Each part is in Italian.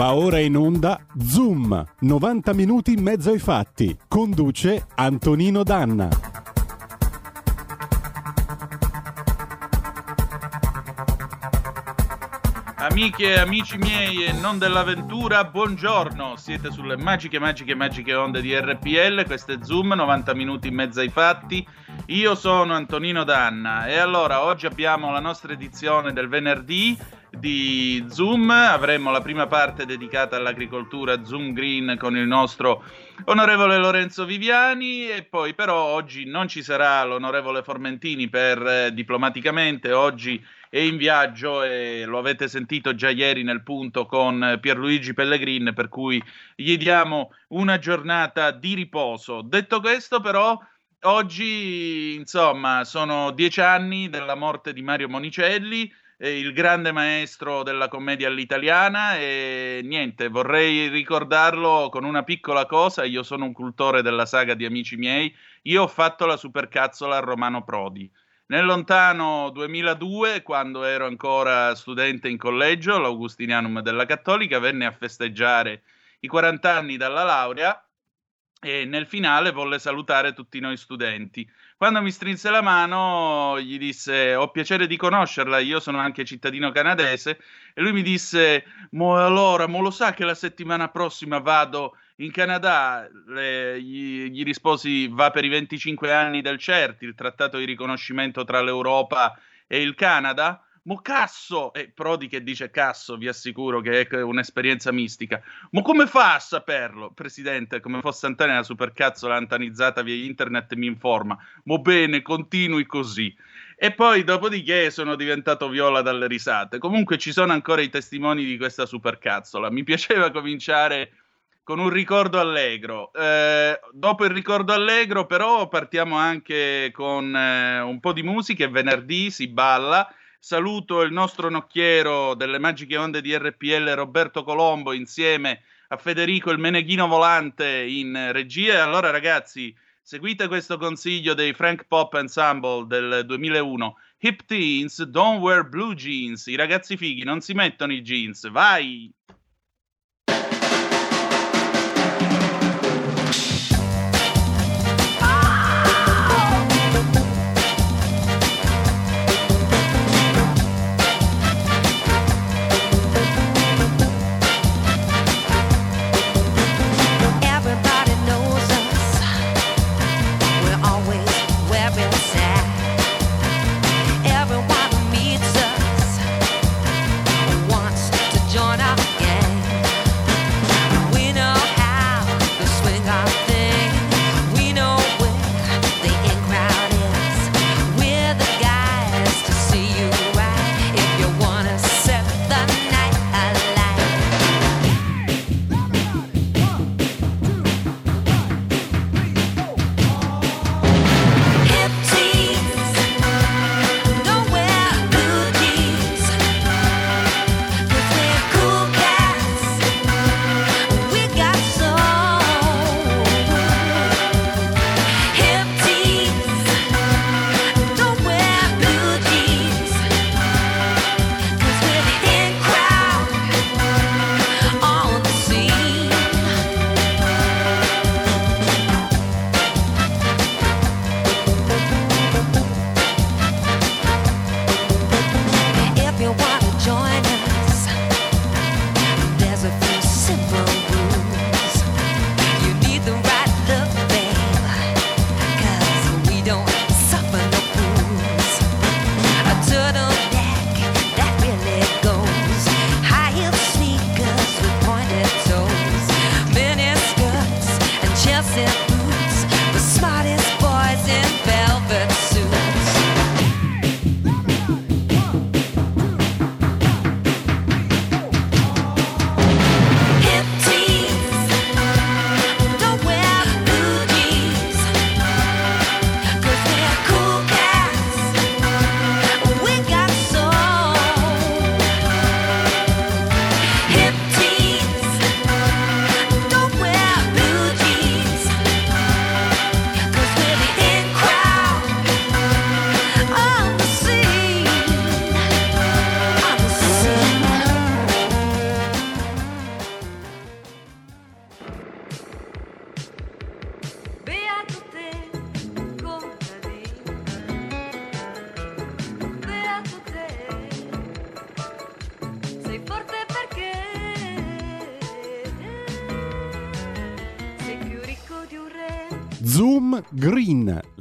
Va ora in onda Zoom, 90 minuti in mezzo ai fatti. Conduce Antonino Danna. Amiche e amici miei e non dell'avventura, buongiorno. Siete sulle magiche, magiche, magiche onde di RPL. Questo è Zoom, 90 minuti in mezzo ai fatti. Io sono Antonino Danna e allora oggi abbiamo la nostra edizione del venerdì di Zoom. Avremo la prima parte dedicata all'agricoltura Zoom Green con il nostro onorevole Lorenzo Viviani e poi però oggi non ci sarà l'onorevole Formentini per eh, diplomaticamente oggi è in viaggio e lo avete sentito già ieri nel punto con Pierluigi Pellegrin per cui gli diamo una giornata di riposo. Detto questo però oggi insomma sono dieci anni della morte di Mario Monicelli il grande maestro della commedia all'italiana e niente, vorrei ricordarlo con una piccola cosa, io sono un cultore della saga di Amici miei, io ho fatto la supercazzola a Romano Prodi. Nel lontano 2002, quando ero ancora studente in collegio, l'Augustinianum della Cattolica, venne a festeggiare i 40 anni dalla laurea e nel finale volle salutare tutti noi studenti. Quando mi strinse la mano, gli disse: Ho piacere di conoscerla, io sono anche cittadino canadese. E lui mi disse: Mo allora, mo lo sa che la settimana prossima vado in Canada? Le, gli, gli, risposi: Va per i 25 anni del CERT, il trattato di riconoscimento tra l'Europa e il Canada. Mo Casso, e Prodi che dice Casso, vi assicuro che è un'esperienza mistica. Ma come fa a saperlo? Presidente, come fosse Antonio la supercazzo l'antanizzata via internet mi informa. Mo bene, continui così. E poi, dopodiché, sono diventato viola dalle risate. Comunque ci sono ancora i testimoni di questa supercazzola. Mi piaceva cominciare con un ricordo allegro. Eh, dopo il ricordo allegro, però, partiamo anche con eh, un po' di musica. È venerdì, si balla Saluto il nostro nocchiero delle magiche onde di RPL Roberto Colombo insieme a Federico il Meneghino Volante in regia. E allora ragazzi, seguite questo consiglio dei Frank Pop Ensemble del 2001. Hip teens don't wear blue jeans. I ragazzi fighi non si mettono i jeans. Vai!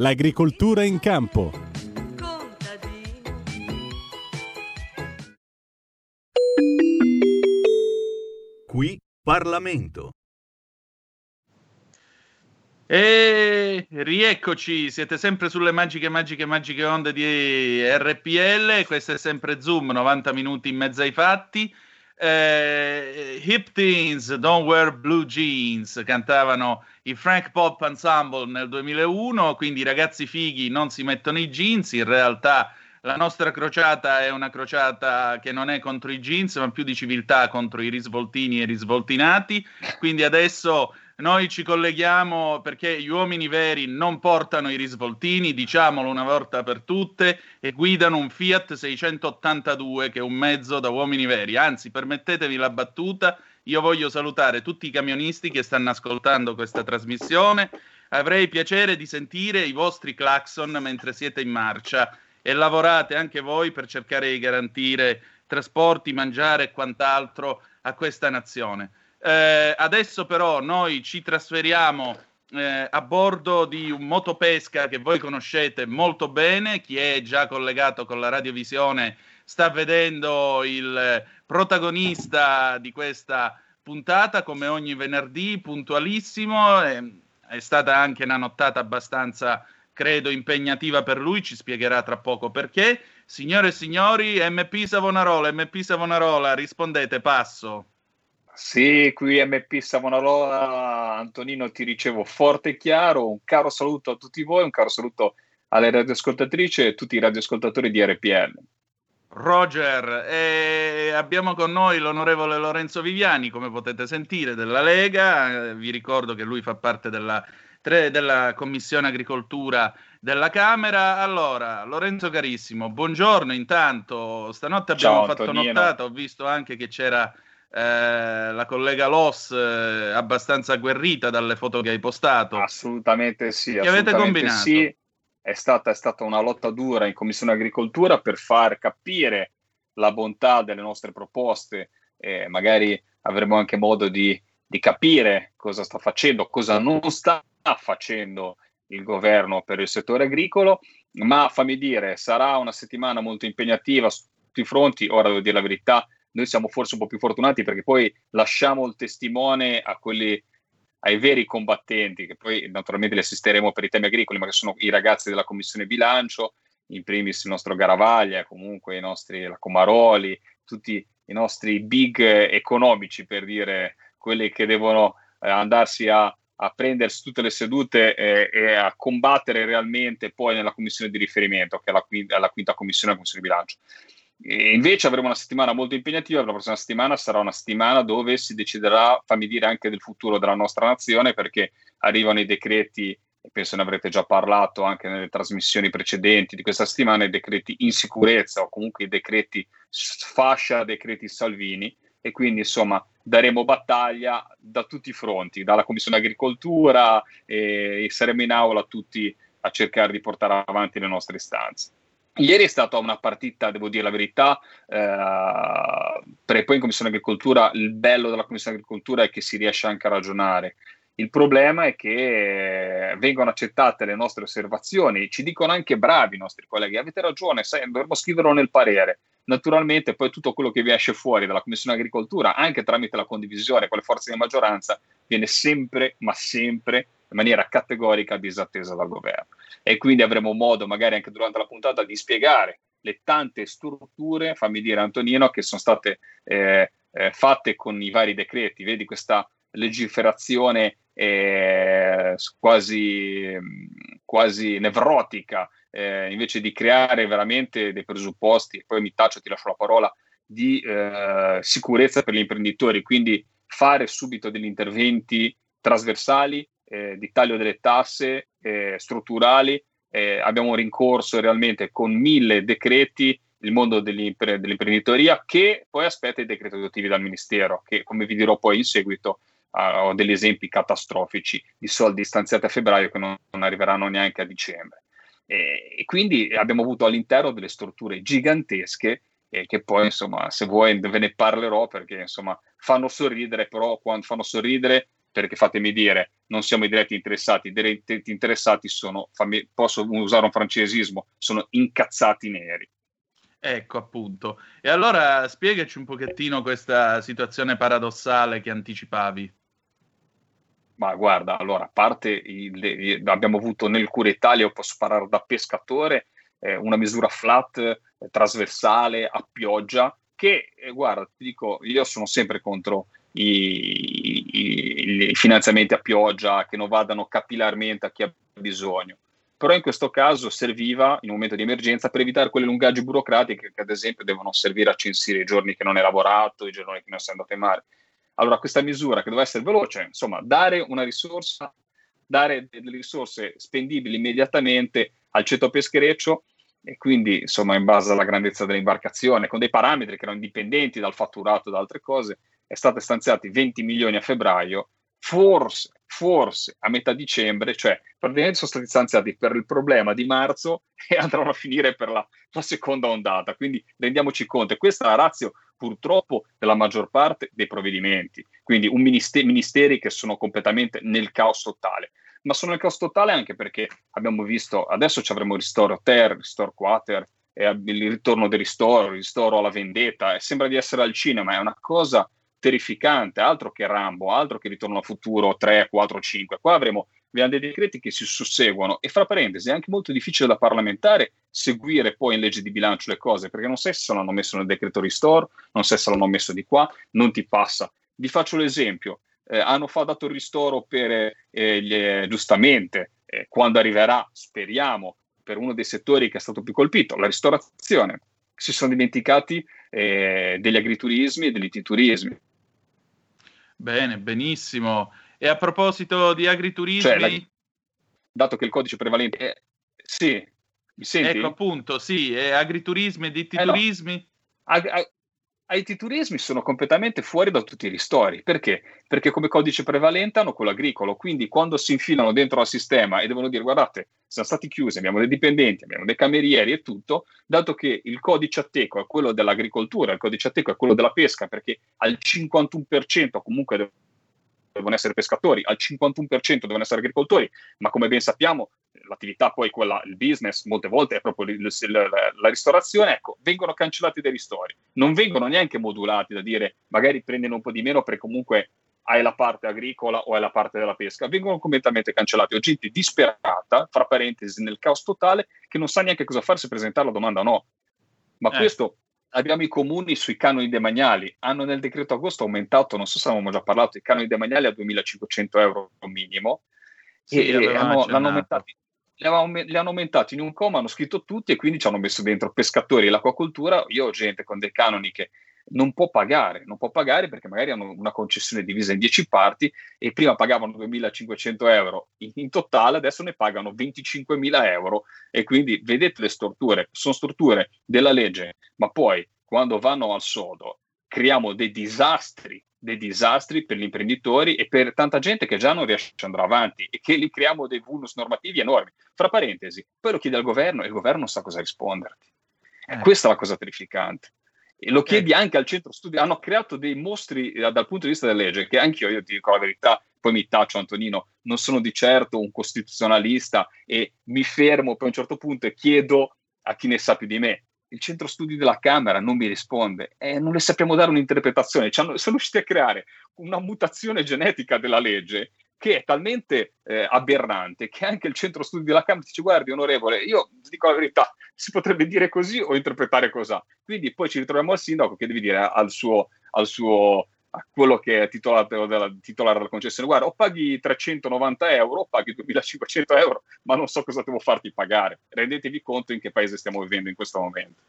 L'agricoltura in campo. Qui Parlamento. E rieccoci, siete sempre sulle magiche, magiche, magiche onde di RPL. Questo è sempre Zoom, 90 minuti in mezzo ai fatti. Eh, Hip Teens, Don't Wear Blue Jeans, cantavano i Frank Pop Ensemble nel 2001, quindi i ragazzi fighi non si mettono i jeans, in realtà la nostra crociata è una crociata che non è contro i jeans, ma più di civiltà contro i risvoltini e i risvoltinati, quindi adesso noi ci colleghiamo perché gli uomini veri non portano i risvoltini, diciamolo una volta per tutte, e guidano un Fiat 682 che è un mezzo da uomini veri. Anzi, permettetevi la battuta, io voglio salutare tutti i camionisti che stanno ascoltando questa trasmissione. Avrei piacere di sentire i vostri clacson mentre siete in marcia e lavorate anche voi per cercare di garantire trasporti, mangiare e quant'altro a questa nazione. Eh, adesso però noi ci trasferiamo eh, a bordo di un motopesca che voi conoscete molto bene, chi è già collegato con la radiovisione sta vedendo il protagonista di questa puntata come ogni venerdì, puntualissimo, eh, è stata anche una nottata abbastanza, credo, impegnativa per lui, ci spiegherà tra poco perché. Signore e signori, MP Savonarola, MP Savonarola, rispondete, passo. Sì, qui MP Savonarola, Antonino ti ricevo forte e chiaro, un caro saluto a tutti voi, un caro saluto alle radioascoltatrici e a tutti i radioascoltatori di RPL. Roger, e abbiamo con noi l'onorevole Lorenzo Viviani, come potete sentire, della Lega, vi ricordo che lui fa parte della, della Commissione Agricoltura della Camera. Allora, Lorenzo carissimo, buongiorno intanto, stanotte abbiamo Ciao, fatto Antonino. nottata, ho visto anche che c'era eh, la collega Loss eh, abbastanza agguerrita dalle foto che hai postato. Assolutamente sì. Che avete combinato? Sì. È stata, è stata una lotta dura in Commissione Agricoltura per far capire la bontà delle nostre proposte e magari avremo anche modo di, di capire cosa sta facendo, cosa non sta facendo il governo per il settore agricolo, ma fammi dire, sarà una settimana molto impegnativa su tutti i fronti, ora devo dire la verità, noi siamo forse un po' più fortunati perché poi lasciamo il testimone a quelli ai veri combattenti, che poi naturalmente li assisteremo per i temi agricoli, ma che sono i ragazzi della Commissione Bilancio, in primis il nostro Garavaglia, comunque i nostri Comaroli, tutti i nostri big economici, per dire quelli che devono eh, andarsi a, a, prendersi tutte le sedute eh, e a combattere realmente poi nella commissione di riferimento, che è la, quinta, la quinta commissione, la Commissione Bilancio. E invece avremo una settimana molto impegnativa, la prossima settimana sarà una settimana dove si deciderà, fammi dire, anche del futuro della nostra nazione, perché arrivano i decreti, penso ne avrete già parlato anche nelle trasmissioni precedenti di questa settimana, i decreti in sicurezza o comunque i decreti fascia, decreti Salvini, e quindi insomma daremo battaglia da tutti i fronti, dalla Commissione Agricoltura e saremo in aula tutti a cercare di portare avanti le nostre istanze. Ieri è stata una partita, devo dire la verità, eh, perché poi in Commissione Agricoltura il bello della Commissione Agricoltura è che si riesce anche a ragionare. Il problema è che vengono accettate le nostre osservazioni, ci dicono anche bravi i nostri colleghi, avete ragione, sai, dovremmo scriverlo nel parere. Naturalmente poi tutto quello che vi esce fuori dalla Commissione Agricoltura, anche tramite la condivisione con le forze di maggioranza, viene sempre, ma sempre, in maniera categorica disattesa dal governo e quindi avremo modo magari anche durante la puntata di spiegare le tante strutture, fammi dire Antonino, che sono state eh, eh, fatte con i vari decreti. Vedi questa legiferazione eh, quasi, quasi nevrotica, eh, invece di creare veramente dei presupposti, poi mi taccio, ti lascio la parola, di eh, sicurezza per gli imprenditori, quindi fare subito degli interventi trasversali eh, di taglio delle tasse eh, strutturali. Eh, abbiamo rincorso realmente con mille decreti il mondo dell'impre- dell'imprenditoria che poi aspetta i decreti attuativi dal Ministero, che come vi dirò poi in seguito uh, ho degli esempi catastrofici di soldi stanziati a febbraio che non, non arriveranno neanche a dicembre. E, e, quindi abbiamo avuto all'interno delle strutture gigantesche e che poi insomma se vuoi ve ne parlerò perché insomma fanno sorridere però quando fanno sorridere perché fatemi dire non siamo i diretti interessati, i diretti interessati sono, fammi, posso usare un francesismo, sono incazzati neri. Ecco appunto. E allora spiegaci un pochettino questa situazione paradossale che anticipavi. Ma guarda, allora, a parte il, abbiamo avuto nel Cura Italia, io posso parlare da pescatore, eh, una misura flat, eh, trasversale, a pioggia, che, eh, guarda, ti dico, io sono sempre contro i, i, i, finanziamenti a pioggia che non vadano capillarmente a chi ha bisogno. Però in questo caso serviva in un momento di emergenza per evitare quelle lungaggini burocratiche che ad esempio devono servire a censire i giorni che non hai lavorato, i giorni che non sei andato in mare. Allora questa misura che doveva essere veloce, insomma, dare una risorsa, dare delle risorse spendibili immediatamente al ceto peschereccio e quindi insomma in base alla grandezza dell'imbarcazione, con dei parametri che erano indipendenti dal fatturato e da altre cose, è stati stanziati 20 milioni a febbraio, forse, forse a metà dicembre, cioè praticamente sono stati stanziati per il problema di marzo e andranno a finire per la, la seconda ondata. Quindi rendiamoci conto, questa è la razio purtroppo della maggior parte dei provvedimenti, quindi un ministeri, ministeri che sono completamente nel caos totale. Ma sono nel caos totale anche perché abbiamo visto, adesso ci avremo ristoro ter, ristoro quater, il ritorno del ristoro, il ristoro alla vendetta, e sembra di essere al cinema, è una cosa terrificante, altro che Rambo, altro che Ritorno al futuro 3, 4, 5. Qua avremo abbiamo dei decreti che si susseguono e fra parentesi è anche molto difficile da parlamentare seguire poi in legge di bilancio le cose perché non sai se l'hanno messo nel decreto ristore, non sai se l'hanno messo di qua, non ti passa. Vi faccio l'esempio, eh, hanno fa, dato il ristoro per, eh, gli, giustamente, eh, quando arriverà, speriamo, per uno dei settori che è stato più colpito, la ristorazione. Si sono dimenticati eh, degli agriturismi e degli titurismi Bene, benissimo. E a proposito di agriturismi... Cioè, la... dato che il codice prevalente è... Sì, mi senti? Ecco appunto, sì, agriturismi e dittiturismi... Eh no. Ag- IT turismi sono completamente fuori da tutti i ristori. Perché? Perché come codice prevalente hanno quello agricolo, quindi quando si infilano dentro al sistema e devono dire guardate, siamo stati chiusi, abbiamo dei dipendenti, abbiamo dei camerieri e tutto, dato che il codice atteco è quello dell'agricoltura, il codice atteco è quello della pesca, perché al 51% comunque devono essere pescatori, al 51% devono essere agricoltori, ma come ben sappiamo l'attività poi quella, il business molte volte è proprio il, il, la, la, ristorazione, ecco, vengono cancellati dei ristori, non vengono neanche modulati da dire magari prendono un po' di meno perché comunque hai la parte agricola o hai la parte della pesca, vengono completamente cancellati. Ho gente disperata, fra parentesi, nel caos totale, che non sa neanche cosa fare se presentare la domanda o no. Ma eh. questo abbiamo i comuni sui canoni demaniali, hanno nel decreto agosto aumentato, non so se avevamo già parlato, i canoni demaniali a 2.500 euro minimo, sì, e hanno, l'hanno aumentato li, hanno aumentati in un coma, hanno scritto tutti e quindi ci hanno messo dentro pescatori e l'acquacoltura. Io ho gente con dei canoni che non può pagare, non può pagare perché magari hanno una concessione divisa in 10 parti e prima pagavano 2.500 euro in, in totale, adesso ne pagano 25.000 euro e quindi vedete le storture, sono storture della legge, ma poi quando vanno al sodo creiamo dei disastri dei disastri per gli imprenditori e per tanta gente che già non riesce ad andare avanti e che li creiamo dei vulnus normativi enormi. Fra parentesi, poi lo chiedi al governo e il governo non sa cosa risponderti. Eh. Questa è la cosa terrificante. E lo chiedi eh. anche al centro studi. Hanno creato dei mostri eh, dal punto di vista della legge, che anche io, ti dico la verità, poi mi taccio Antonino, non sono di certo un costituzionalista e mi fermo poi a un certo punto e chiedo a chi ne sa più di me il centro studi della Camera non mi risponde e non le sappiamo dare un'interpretazione. Hanno, sono riusciti a creare una mutazione genetica della legge che è talmente eh, aberrante che anche il centro studi della Camera dice guardi onorevole, io dico la verità, si potrebbe dire così o interpretare così. Quindi poi ci ritroviamo al sindaco che deve dire al suo, al suo a quello che è titolare della, titolare della concessione, guarda, o paghi 390 euro o paghi 2500 euro, ma non so cosa devo farti pagare. Rendetevi conto in che paese stiamo vivendo in questo momento.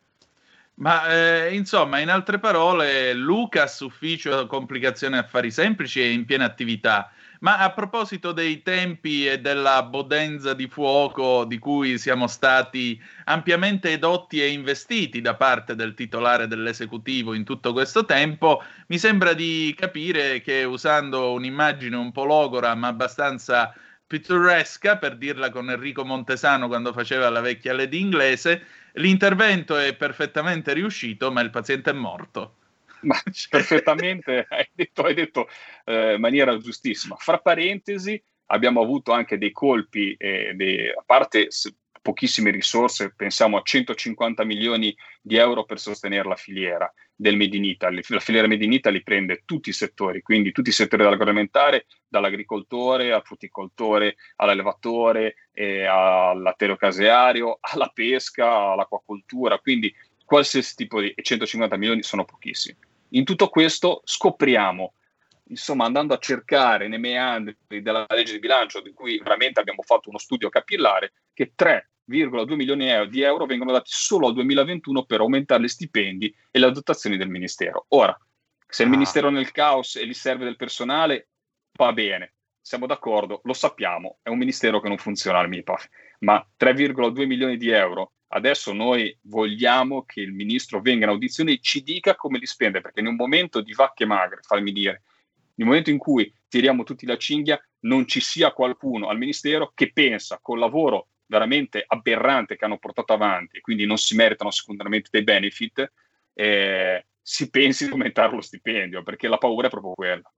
Ma eh, insomma, in altre parole, Lucas, ufficio complicazioni affari semplici, è in piena attività. Ma a proposito dei tempi e della bodenza di fuoco di cui siamo stati ampiamente edotti e investiti da parte del titolare dell'esecutivo in tutto questo tempo, mi sembra di capire che usando un'immagine un po' logora ma abbastanza pittoresca, per dirla con Enrico Montesano quando faceva la vecchia Lady inglese, l'intervento è perfettamente riuscito, ma il paziente è morto. Ma perfettamente, hai detto, hai detto eh, in maniera giustissima. Fra parentesi, abbiamo avuto anche dei colpi, eh, dei, a parte pochissime risorse, pensiamo a 150 milioni di euro per sostenere la filiera del Made in Italy. La filiera Made in Italy prende tutti i settori, quindi tutti i settori dell'agroalimentare, dall'agricoltore al frutticoltore, all'allevatore, eh, all'atterocaseario, alla pesca, all'acquacoltura, quindi qualsiasi tipo di... e 150 milioni sono pochissimi. In tutto questo scopriamo insomma, andando a cercare nei meandri della legge di bilancio, di cui veramente abbiamo fatto uno studio capillare, che 3,2 milioni di euro vengono dati solo al 2021 per aumentare gli stipendi e le dotazioni del Ministero. Ora, se il ah. Ministero è nel caos e gli serve del personale, va bene, siamo d'accordo, lo sappiamo, è un Ministero che non funziona al MIPAF, ma 3,2 milioni di euro Adesso noi vogliamo che il ministro venga in audizione e ci dica come li spende, perché in un momento di vacche magre, fammi dire, nel momento in cui tiriamo tutti la cinghia, non ci sia qualcuno al Ministero che pensa col lavoro veramente aberrante che hanno portato avanti e quindi non si meritano secondariamente dei benefit, eh, si pensi di aumentare lo stipendio, perché la paura è proprio quella.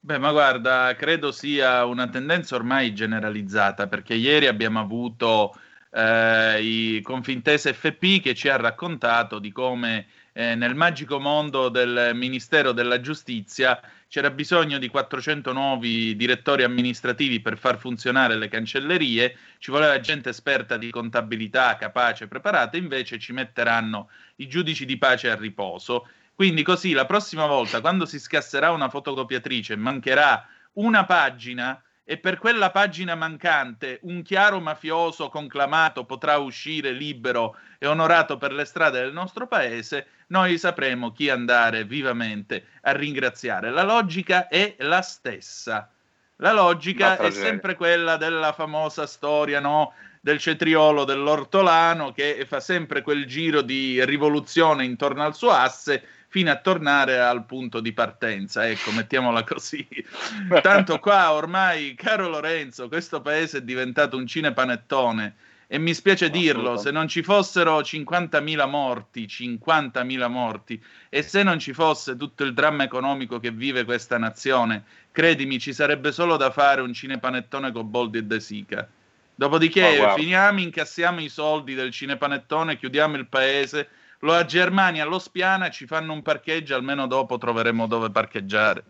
Beh, ma guarda, credo sia una tendenza ormai generalizzata, perché ieri abbiamo avuto eh, i Confintese FP che ci ha raccontato di come eh, nel magico mondo del Ministero della Giustizia c'era bisogno di 400 nuovi direttori amministrativi per far funzionare le cancellerie, ci voleva gente esperta di contabilità, capace, preparata, invece ci metteranno i giudici di pace a riposo. Quindi così la prossima volta, quando si scasserà una fotocopiatrice, mancherà una pagina e per quella pagina mancante un chiaro mafioso conclamato potrà uscire libero e onorato per le strade del nostro paese, noi sapremo chi andare vivamente a ringraziare. La logica è la stessa. La logica è sempre quella della famosa storia, no? del cetriolo dell'ortolano che fa sempre quel giro di rivoluzione intorno al suo asse fino a tornare al punto di partenza. Ecco, mettiamola così. Tanto qua ormai, caro Lorenzo, questo paese è diventato un cinepanettone. E mi spiace dirlo, se non ci fossero 50.000 morti, 50.000 morti, e se non ci fosse tutto il dramma economico che vive questa nazione, credimi, ci sarebbe solo da fare un cinepanettone con Boldi e De Sica. Dopodiché finiamo, incassiamo i soldi del cinepanettone, chiudiamo il paese lo a Germania, lo spiana, ci fanno un parcheggio, almeno dopo troveremo dove parcheggiare.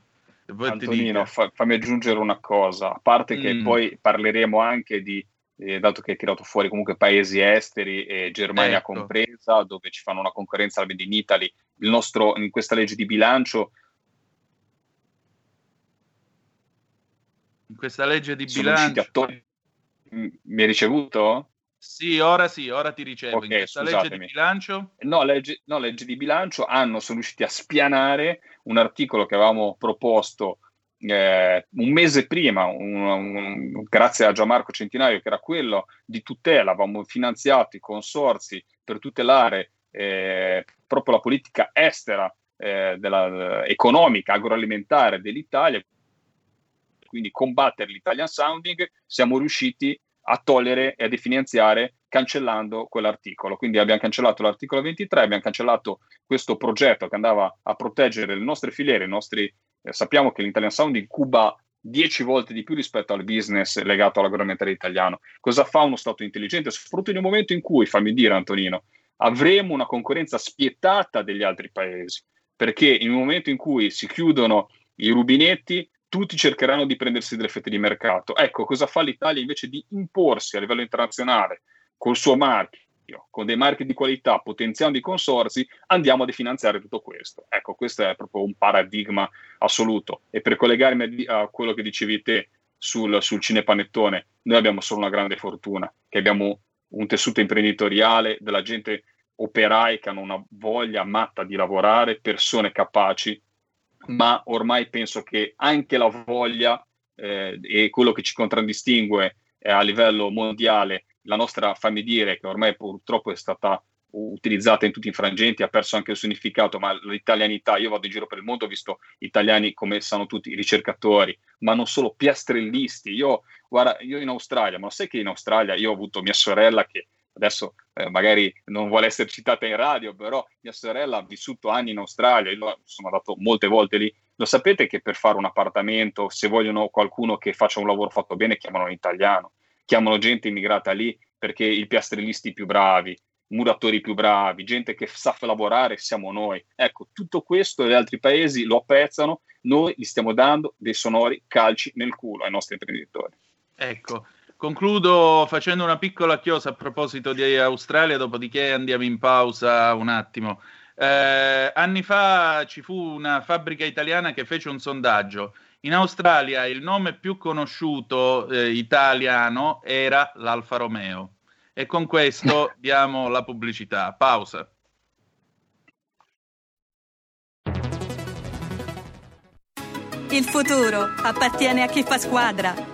Antonino, fa, fammi aggiungere una cosa, a parte che mm. poi parleremo anche di, eh, dato che hai tirato fuori comunque paesi esteri e Germania ecco. compresa, dove ci fanno una concorrenza al Made in Italy, il nostro, in questa legge di bilancio in questa legge di bilancio attori... mi hai ricevuto? Sì, ora sì, ora ti ricevo. Okay, in questa legge di bilancio? No legge, no, legge di bilancio hanno, sono riusciti a spianare un articolo che avevamo proposto eh, un mese prima, un, un, grazie a Gianmarco Centinaio, che era quello di tutela, avevamo finanziato i consorsi per tutelare eh, proprio la politica estera, eh, della, economica, agroalimentare dell'Italia, quindi combattere l'Italian Sounding, siamo riusciti a togliere e a definanziare cancellando quell'articolo. Quindi abbiamo cancellato l'articolo 23, abbiamo cancellato questo progetto che andava a proteggere le nostre filiere, i nostri, eh, sappiamo che l'Italian Sound incuba 10 volte di più rispetto al business legato all'agroalimentare italiano. Cosa fa uno Stato intelligente? Soprattutto in un momento in cui, fammi dire Antonino, avremo una concorrenza spietata degli altri paesi, perché in un momento in cui si chiudono i rubinetti, tutti cercheranno di prendersi delle fette di mercato. Ecco, cosa fa l'Italia invece di imporsi a livello internazionale col suo marchio, con dei marchi di qualità, potenziando i consorsi, andiamo a definanziare tutto questo. Ecco, questo è proprio un paradigma assoluto. E per collegarmi a quello che dicevi te sul, sul cinepanettone, noi abbiamo solo una grande fortuna, che abbiamo un tessuto imprenditoriale della gente operai che hanno una voglia matta di lavorare, persone capaci ma ormai penso che anche la voglia eh, e quello che ci contraddistingue eh, a livello mondiale, la nostra fammi dire, che ormai purtroppo è stata utilizzata in tutti i frangenti, ha perso anche il significato, ma l'italianità, io vado in giro per il mondo, ho visto italiani come sanno tutti, ricercatori, ma non solo piastrellisti. Io, guarda, io in Australia, ma lo sai che in Australia io ho avuto mia sorella che adesso eh, magari non vuole essere citata in radio, però mia sorella ha vissuto anni in Australia, io sono andato molte volte lì, Lo sapete che per fare un appartamento, se vogliono qualcuno che faccia un lavoro fatto bene, chiamano un italiano, chiamano gente immigrata lì perché i piastrellisti più bravi, muratori più bravi, gente che sa lavorare, siamo noi. Ecco, tutto questo gli altri paesi lo apprezzano, noi gli stiamo dando dei sonori calci nel culo ai nostri imprenditori. Ecco, concludo facendo una piccola chiosa a proposito di Australia, dopodiché andiamo in pausa un attimo. Eh, anni fa ci fu una fabbrica italiana che fece un sondaggio. In Australia il nome più conosciuto eh, italiano era l'Alfa Romeo. E con questo diamo la pubblicità. Pausa. Il futuro appartiene a chi fa squadra.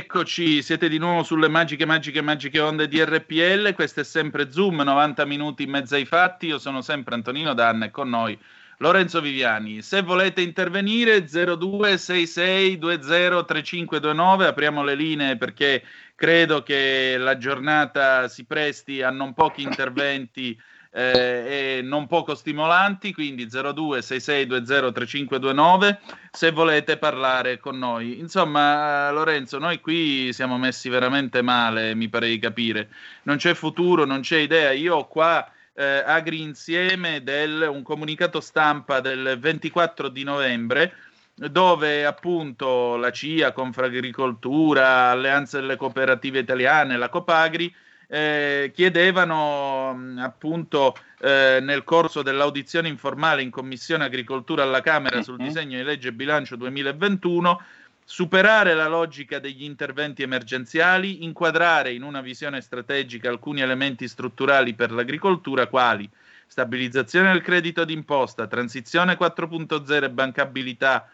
Rieccoci, siete di nuovo sulle magiche, magiche, magiche onde di RPL. Questo è sempre Zoom, 90 minuti in mezzo ai fatti. Io sono sempre Antonino Danna e con noi Lorenzo Viviani. Se volete intervenire 0266203529, apriamo le linee perché credo che la giornata si presti a non pochi interventi eh, e non poco stimolanti, quindi 0266203529 se volete parlare con noi. Insomma, Lorenzo, noi qui siamo messi veramente male, mi pare di capire. Non c'è futuro, non c'è idea. Io ho qua eh, Agri Insieme del, un comunicato stampa del 24 di novembre dove appunto la CIA, Confagricoltura, Alleanza delle Cooperative Italiane, la Copagri eh, chiedevano appunto eh, nel corso dell'audizione informale in Commissione Agricoltura alla Camera sul Mhm. disegno di legge bilancio 2021 superare la logica degli interventi emergenziali, inquadrare in una visione strategica alcuni elementi strutturali per l'agricoltura quali stabilizzazione del credito d'imposta, transizione 4.0 e bancabilità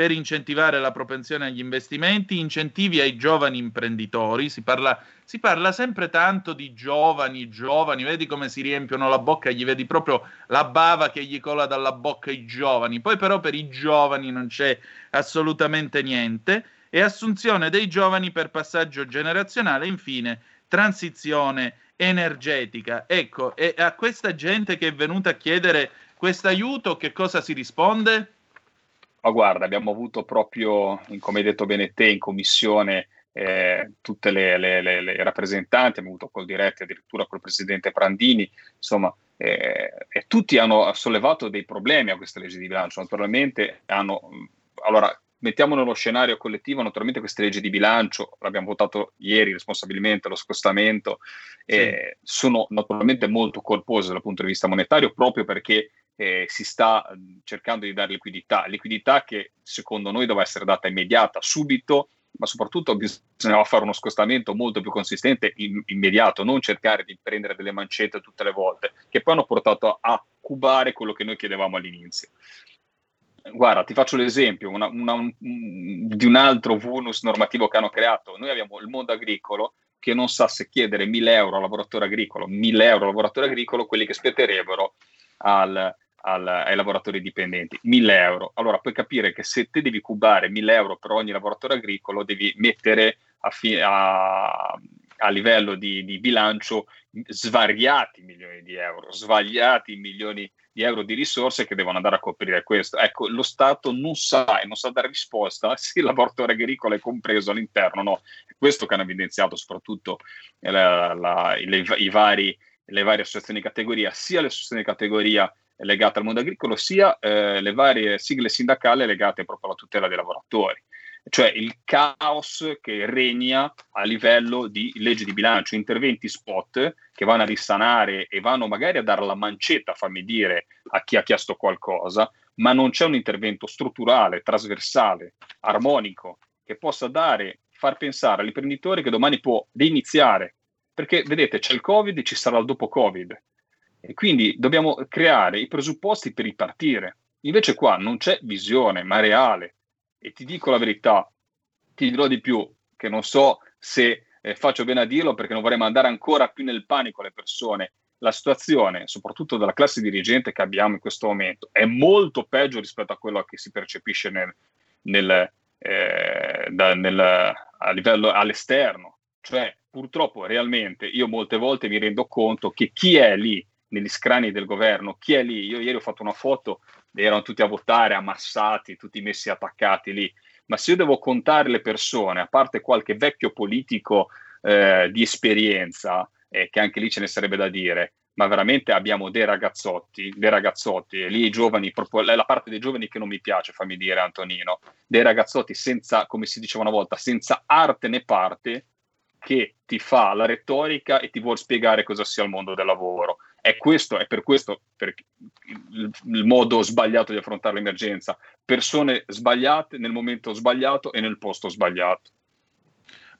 per incentivare la propensione agli investimenti, incentivi ai giovani imprenditori, si parla, si parla sempre tanto di giovani, giovani, vedi come si riempiono la bocca, gli vedi proprio la bava che gli cola dalla bocca ai giovani, poi però per i giovani non c'è assolutamente niente, e assunzione dei giovani per passaggio generazionale, infine transizione energetica. Ecco, e a questa gente che è venuta a chiedere questo aiuto, che cosa si risponde? Ma guarda, abbiamo avuto proprio, in- come hai detto bene te, in commissione eh, tutte le, le- le- le rappresentanti, abbiamo avuto col diretti addirittura col presidente Prandini, insomma, eh, e tutti hanno sollevato dei problemi a questa legge di bilancio. Naturalmente hanno, allora, mettiamo nello scenario collettivo, naturalmente queste leggi di bilancio, l'abbiamo votato ieri responsabilmente, lo scostamento, eh, sono naturalmente molto colpose dal punto di vista monetario proprio perché eh, si sta mh, cercando di dare liquidità, liquidità che secondo noi doveva essere data immediata, subito, ma soprattutto bisognava fare uno scostamento molto più consistente, im- immediato, non cercare di prendere delle mancette tutte le volte, che poi hanno portato a cubare quello che noi chiedevamo all'inizio. Guarda, ti faccio l'esempio una- una- un- di un altro vulnus normativo che hanno creato. Noi abbiamo il mondo agricolo che non sa se chiedere 1000 euro al lavoratore agricolo, 1000 euro al lavoratore agricolo, quelli che spetterebbero al- al- ai lavoratori dipendenti, 1000 euro. Allora puoi capire che se te devi cubare 1000 euro per ogni lavoratore agricolo, devi mettere a, fi- a- a livello di, di bilancio svariati milioni di euro, svariati milioni di euro di risorse che devono andare a coprire questo. Ecco, lo Stato non sa e non sa dare risposta se il lavoratore agricolo è compreso all'interno no. È questo che hanno evidenziato soprattutto eh, la- la- i, i vari, le varie associazioni di categoria, sia le associazioni di categoria legate al mondo agricolo, sia eh, le varie sigle sindacali legate proprio alla tutela dei lavoratori. cioè il caos che regna a livello di legge di bilancio, interventi spot che vanno a risanare e vanno magari a dare la mancetta, fammi dire, a chi ha chiesto qualcosa, ma non c'è un intervento strutturale, trasversale, armonico, che possa dare, far pensare all'imprenditore che domani può riniziare. Perché vedete, c'è il Covid e ci sarà il dopo Covid. E quindi dobbiamo creare i presupposti per ripartire. Invece qua non c'è visione, ma reale. E ti dico la verità, ti dirò di più, che non so se eh, faccio bene a dirlo perché non vorrei mandare ancora più nel panico le persone. La situazione, soprattutto della classe dirigente che abbiamo in questo momento, è molto peggio rispetto a quello che si percepisce nel, nel, eh, da, nel, a livello all'esterno. Cioè, purtroppo, realmente, io molte volte mi rendo conto che chi è lì negli scrani del governo, chi è lì? Io ieri ho fatto una foto, erano tutti a votare, ammassati, tutti messi attaccati lì, ma se io devo contare le persone, a parte qualche vecchio politico eh, di esperienza, eh, che anche lì ce ne sarebbe da dire, ma veramente abbiamo dei ragazzotti, dei ragazzotti, e lì i giovani, proprio la parte dei giovani che non mi piace, fammi dire Antonino, dei ragazzotti senza, come si diceva una volta, senza arte né parte, che ti fa la retorica e ti vuol spiegare cosa sia il mondo del lavoro. È questo, è per questo per il, il, modo sbagliato di affrontare l'emergenza. Persone sbagliate nel momento sbagliato e nel posto sbagliato.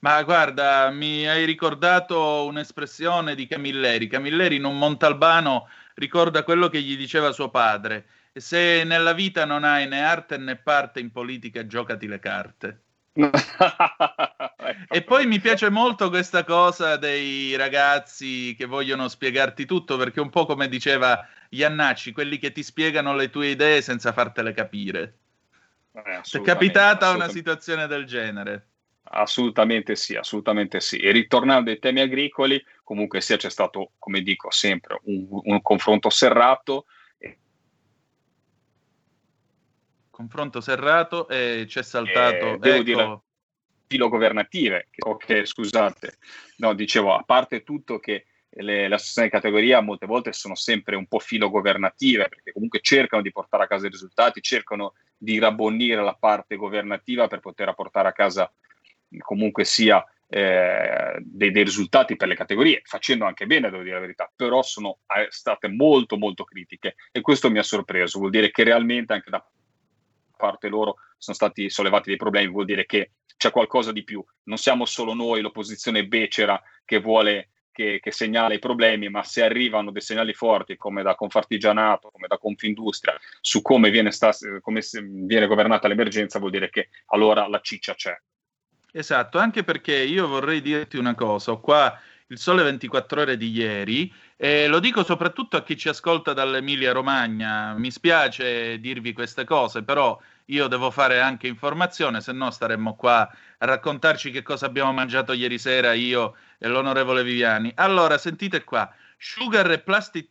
Ma guarda, mi hai ricordato un'espressione di Camilleri. Camilleri in un Montalbano ricorda quello che gli diceva suo padre. Se nella vita non hai né arte né parte in politica, giocati le carte. e poi mi piace molto questa cosa dei ragazzi che vogliono spiegarti tutto, perché un po' come diceva Iannacci, quelli che ti spiegano le tue idee senza fartele capire. Eh, è capitata una situazione del genere? Assolutamente sì, assolutamente sì. E ritornando ai temi agricoli, comunque sia c'è stato, come dico sempre, un, un confronto serrato confronto serrato e c'è saltato. Eh, devo ecco... dire filo governative. Ok, scusate, no, dicevo, a parte tutto che le, le associazioni di categoria molte volte sono sempre un po' filo governative perché comunque cercano di portare a casa i risultati, cercano di rabbonire la parte governativa per poter portare a casa comunque sia eh, dei, dei, risultati per le categorie, facendo anche bene, devo dire la verità, però sono eh, state molto molto critiche e questo mi ha sorpreso, vuol dire che realmente anche da parte loro sono stati sollevati dei problemi, vuol dire che c'è qualcosa di più. Non siamo solo noi, l'opposizione becera che vuole che, che, segnala i problemi, ma se arrivano dei segnali forti come da Confartigianato, come da Confindustria, su come viene, sta, come viene governata l'emergenza, vuol dire che allora la ciccia c'è. Esatto, anche perché io vorrei dirti una cosa, ho qua il sole 24 ore di ieri e lo dico soprattutto a chi ci ascolta dall'Emilia Romagna, mi spiace dirvi queste cose, però io devo fare anche informazione, se no staremmo qua a raccontarci che cosa abbiamo mangiato ieri sera io e l'onorevole Viviani. Allora, sentite qua, sugar e plastic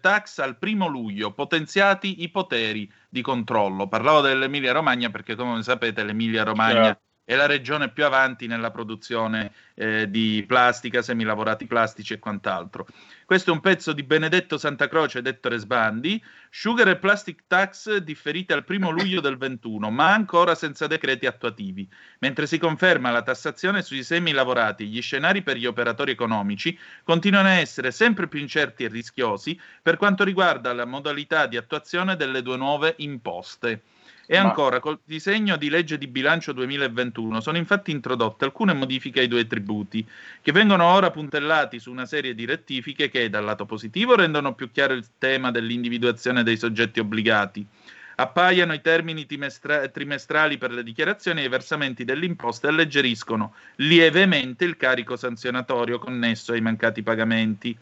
tax al primo luglio, potenziati i poteri di controllo. Parlavo dell'Emilia Romagna perché, come sapete, l'Emilia Romagna... Yeah è la regione più avanti nella produzione eh, di plastica, semilavorati plastici e quant'altro. Questo è un pezzo di Benedetto Santa Croce, detto Resbandi, Sugar e Plastic Tax differite al primo luglio del 21, ma ancora senza decreti attuativi, mentre si conferma la tassazione sui semilavorati, gli scenari per gli operatori economici continuano a essere sempre più incerti e rischiosi per quanto riguarda la modalità di attuazione delle due nuove imposte. E Ma... ancora, col disegno di legge di bilancio 2021 sono infatti introdotte alcune modifiche ai due tributi, che vengono ora puntellati su una serie di rettifiche che, dal lato positivo, rendono più chiaro il tema dell'individuazione dei soggetti obbligati. Appaiano i termini trimestra- trimestrali per le dichiarazioni e i versamenti dell'imposta e alleggeriscono lievemente il carico sanzionatorio connesso ai mancati pagamenti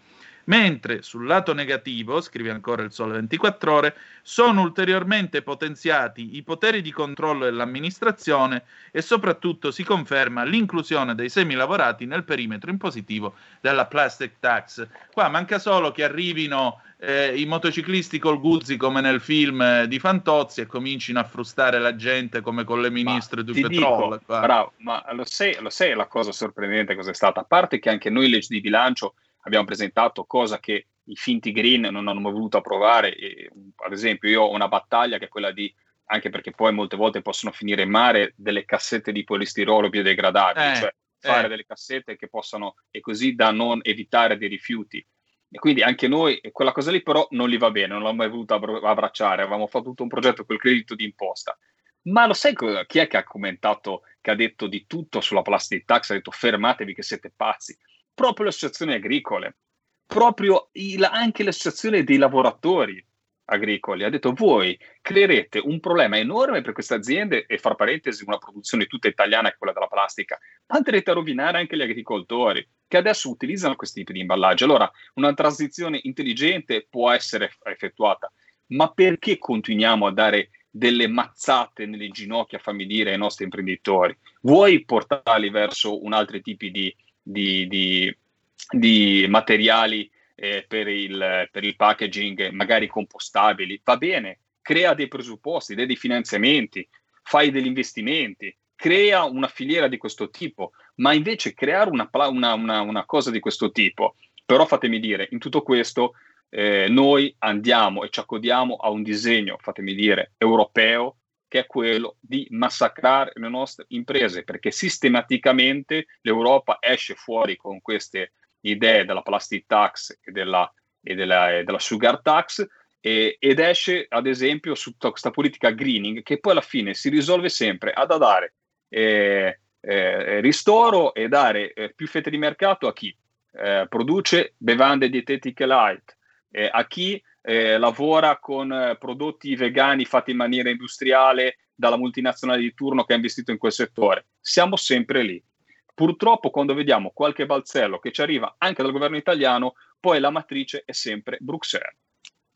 mentre sul lato negativo, scrive ancora il Sole 24 Ore, sono ulteriormente potenziati i poteri di controllo dell'amministrazione e soprattutto si conferma l'inclusione dei semilavorati nel perimetro impositivo della plastic tax. Qua manca solo che arrivino eh, i motociclisti col Guzzi come nel film eh, di Fantozzi e comincino a frustare la gente come con le ministre di petrolio. Bravo, ma lo sai, lo sai la cosa sorprendente cos'è stata? A parte che anche noi leggi di bilancio abbiamo presentato, cosa che i finti green non hanno voluto approvare. E, ad esempio, io ho una battaglia che è quella di anche perché poi molte volte possono finire in mare delle cassette di polistirolo biodegradabili, Eh, cioè fare eh. delle cassette che possano, e così da non evitare dei rifiuti. E quindi anche noi, quella cosa lì però non gli va bene, non l'ho mai voluto abbra- abbracciare, avevamo fatto tutto un progetto col credito di imposta. Ma lo sai chi è che ha commentato, che ha detto di tutto sulla plastic tax? Ha detto fermatevi che siete pazzi. Proprio le associazioni agricole, proprio il- anche l'associazione dei lavoratori agricoli. Ha detto voi creerete un problema enorme per queste aziende e, fra parentesi, una produzione tutta italiana è quella della plastica, ma andrete a rovinare anche gli agricoltori che adesso utilizzano questi tipi di imballaggi. Allora, una transizione intelligente può essere effettuata, ma perché continuiamo a dare delle mazzate nelle ginocchia, fammi dire, ai nostri imprenditori? Vuoi portarli verso un altro tipo di, di, di, di materiali eh, per, il, per il packaging, magari compostabili? Va bene, crea dei presupposti, dei finanziamenti, fai degli investimenti, crea una filiera di questo tipo, ma invece creare una, una- una- una cosa di questo tipo, però fatemi dire, in tutto questo eh, noi andiamo e ci accodiamo a un disegno, fatemi dire, europeo, che è quello di massacrare le nostre imprese, perché sistematicamente l'Europa esce fuori con queste idee della plastic tax e della, e della, e della sugar tax, e- ed esce ad esempio su questa politica greening che poi alla fine si risolve sempre ad dare eh, eh, ristoro e dare eh, più fette di mercato a chi? Eh, produce bevande dietetiche light, eh, a chi eh, lavora con eh, prodotti vegani fatti in maniera industriale dalla multinazionale di turno che ha investito in quel settore. Siamo sempre lì. Purtroppo quando vediamo qualche balzello che ci arriva anche dal governo italiano, poi la matrice è sempre Bruxelles.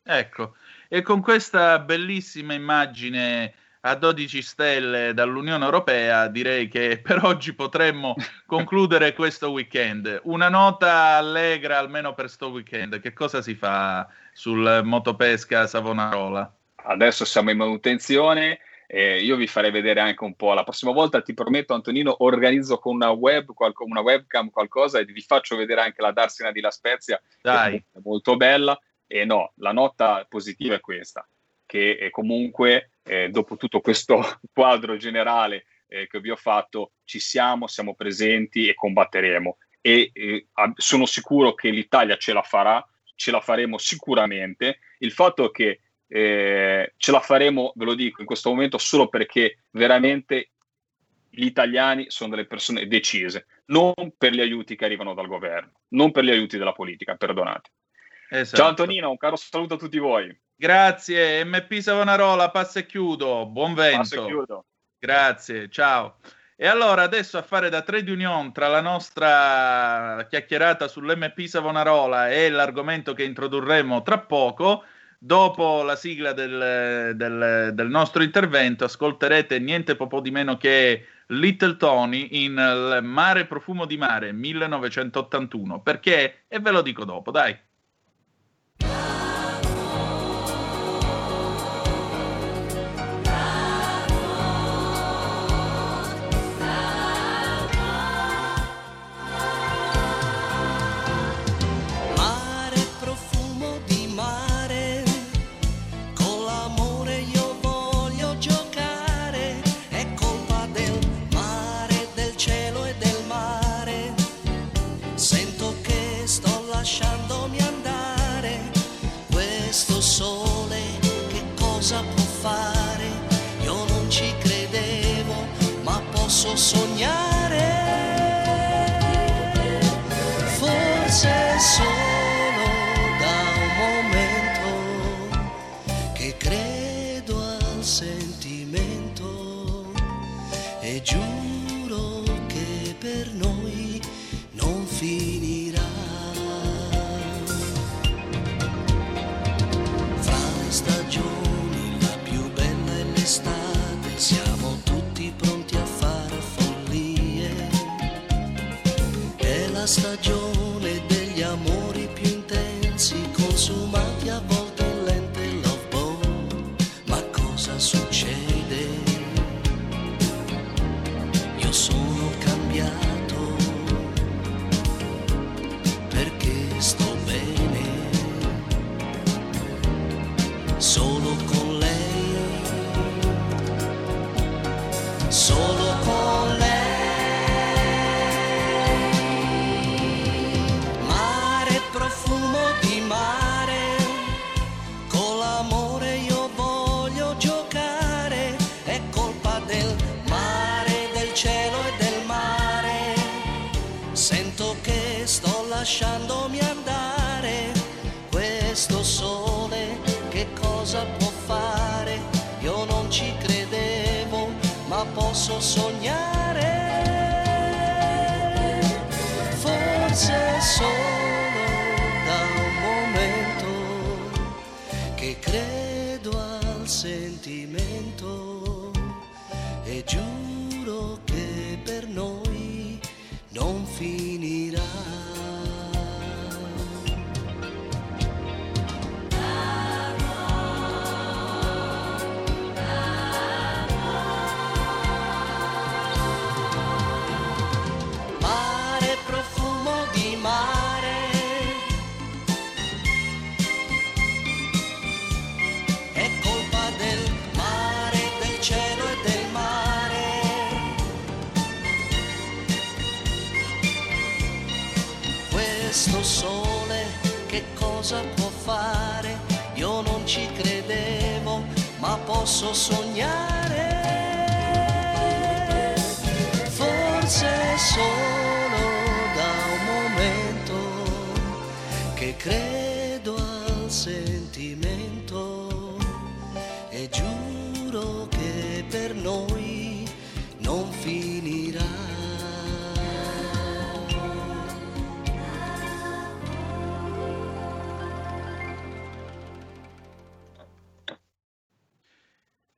Ecco, e con questa bellissima immagine a 12 stelle dall'Unione Europea, direi che per oggi potremmo concludere questo weekend. Una nota allegra almeno per sto weekend. Che cosa si fa sul motopesca Savonarola? Adesso siamo in manutenzione. eh, io vi farei vedere anche un po'. La prossima volta ti prometto, Antonino, organizzo con una, web, qualco- una webcam qualcosa e vi faccio vedere anche la Darsena di La Spezia, Dai, è molto bella. E no, la nota positiva è questa, che eh, comunque eh, dopo tutto questo quadro generale eh, che vi ho fatto, ci siamo, siamo presenti e combatteremo. E eh, sono sicuro che l'Italia ce la farà, ce la faremo sicuramente. Il fatto che eh, ce la faremo, ve lo dico in questo momento, solo perché veramente gli italiani sono delle persone decise, non per gli aiuti che arrivano dal governo, non per gli aiuti della politica, perdonate. esatto. Ciao Antonino, un caro saluto a tutti voi. Grazie, MP Savonarola, passa e chiudo. Buon vento. Passo e chiudo. Grazie, ciao. E allora adesso a fare da trade union tra la nostra chiacchierata sull'MP Savonarola e l'argomento che introdurremo tra poco, dopo la sigla del, del- del nostro intervento ascolterete niente po' di meno che Little Tony in Il Mare Profumo di Mare 1981. Perché? E ve lo dico dopo, dai.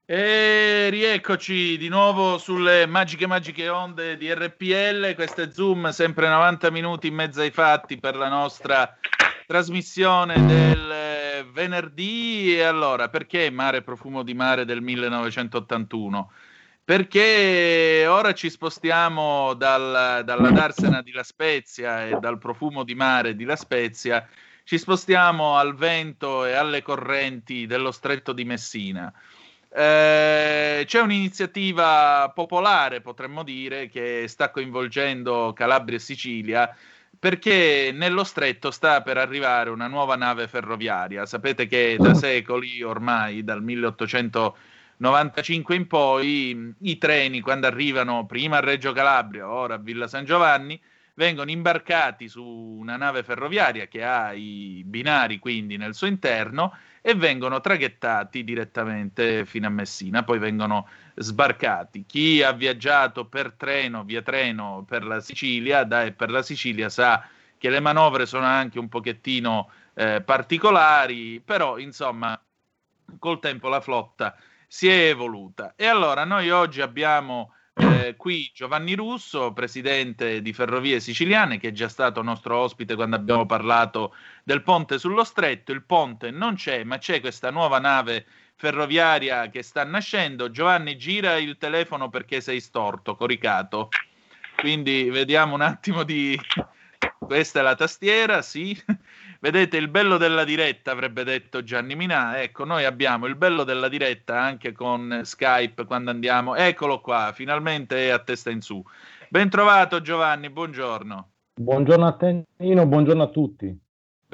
E rieccoci di nuovo sulle magiche magiche onde di RPL, questo è Zoom, sempre 90 minuti in mezzo ai fatti per la nostra trasmissione del venerdì. E allora, perché Mare Profumo di Mare del 1981? Perché ora ci spostiamo dal- dalla Darsena di La Spezia e dal profumo di mare di La Spezia, ci spostiamo al vento e alle correnti dello stretto di Messina. Eh, c'è un'iniziativa popolare, potremmo dire, che sta coinvolgendo Calabria e Sicilia perché nello stretto sta per arrivare una nuova nave ferroviaria. Sapete che da secoli, ormai dal 1895 in poi, i treni quando arrivano prima a Reggio Calabria, ora a Villa San Giovanni, vengono imbarcati su una nave ferroviaria che ha i binari quindi nel suo interno e vengono traghettati direttamente fino a Messina, poi vengono sbarcati. Chi ha viaggiato per treno, via treno per la Sicilia, da e per la Sicilia sa che le manovre sono anche un pochettino eh, particolari, però insomma col tempo la flotta si è evoluta. E allora noi oggi abbiamo eh, qui Giovanni Russo, presidente di Ferrovie Siciliane, che è già stato nostro ospite quando abbiamo parlato del ponte sullo stretto. Il ponte non c'è, ma c'è questa nuova nave ferroviaria che sta nascendo. Giovanni, gira il telefono perché sei storto, coricato. Quindi vediamo un attimo di... Questa è la tastiera, sì. Vedete il bello della diretta, avrebbe detto Gianni Minà. Ecco, noi abbiamo il bello della diretta anche con Skype quando andiamo. Eccolo qua, finalmente è a testa in su. Ben trovato Giovanni, buongiorno. Buongiorno a Tennino, buongiorno a tutti.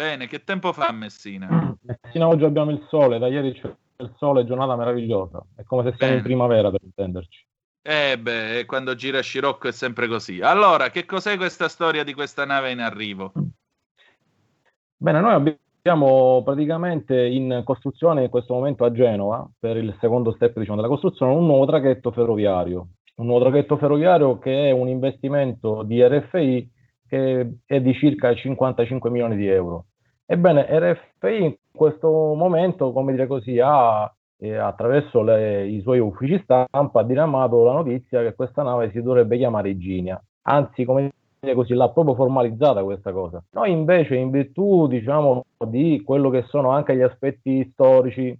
Bene, che tempo fa a Messina? Messina oggi abbiamo il sole, da ieri c'è il sole, giornata meravigliosa. È come se siamo in primavera per intenderci. Eh beh, quando gira Scirocco è sempre così. Allora, che cos'è questa storia di questa nave in arrivo? Bene, noi abbiamo praticamente in costruzione in questo momento a Genova, per il secondo step diciamo, della costruzione, un nuovo traghetto ferroviario. Un nuovo traghetto ferroviario che è un investimento di RFI che è di circa 55 milioni di euro. Ebbene, RFI in questo momento, come dire così, ha eh, attraverso le- i suoi uffici stampa ha diramato la notizia che questa nave si dovrebbe chiamare Iginia. Anzi, come dire così, l'ha proprio formalizzata questa cosa. Noi invece, in virtù, diciamo, di quello che sono anche gli aspetti storici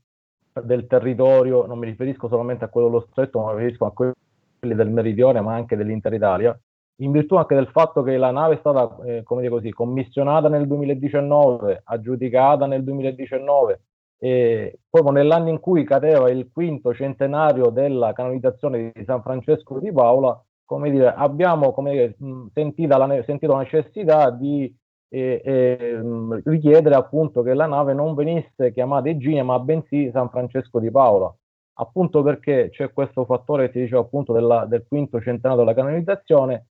del territorio, non mi riferisco solamente a quello dello stretto, ma mi riferisco a quelli del meridione, ma anche dell'intera Italia, in virtù anche del fatto che la nave è stata, eh, come dire così, commissionata nel 2019, aggiudicata nel 2019, e proprio nell'anno in cui cadeva il quinto centenario della canonizzazione di San Francesco di Paola, come dire, abbiamo come dire, mh, sentita la, sentito la necessità di eh, eh, richiedere appunto che la nave non venisse chiamata Eginia, ma bensì San Francesco di Paola, appunto perché c'è questo fattore che ti dicevo appunto della- del quinto centenario della canonizzazione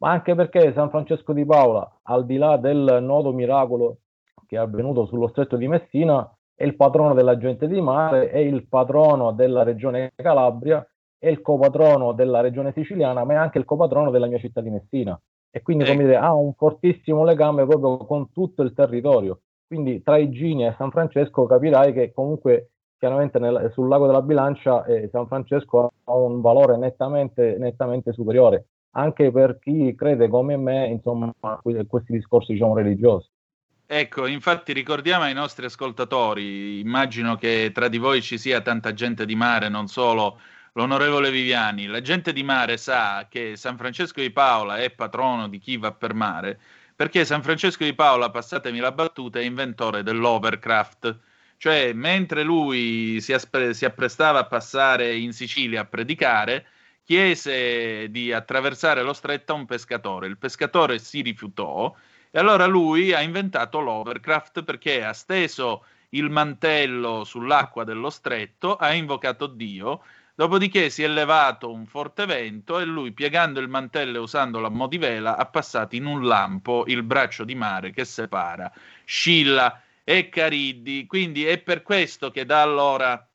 ma anche perché San Francesco di Paola, al di là del nodo miracolo che è avvenuto sullo stretto di Messina, è il patrono della gente di mare, è il patrono della regione Calabria, è il copatrono della regione siciliana, ma è anche il copatrono della mia città di Messina. E quindi, come dire, ha un fortissimo legame proprio con tutto il territorio. Quindi tra Igini e San Francesco capirai che comunque chiaramente nel, sul lago della bilancia eh, San Francesco ha un valore nettamente, nettamente superiore anche per chi crede come me insomma questi discorsi diciamo religiosi Ecco, infatti ricordiamo ai nostri ascoltatori, immagino che tra di voi ci sia tanta gente di mare, non solo l'onorevole Viviani. La gente di mare sa che San Francesco di Paola è patrono di chi va per mare, perché San Francesco di Paola, passatemi la battuta, è inventore dell'overcraft. Cioè, mentre lui si, aspre- si apprestava a passare in Sicilia a predicare, chiese di attraversare lo stretto a un pescatore. Il pescatore si rifiutò e allora lui ha inventato l'overcraft perché ha steso il mantello sull'acqua dello stretto, ha invocato Dio, dopodiché si è levato un forte vento e lui, piegando il mantello e usando la modivela, ha passato in un lampo il braccio di mare che separa Scilla e Cariddi. Quindi è per questo che da allora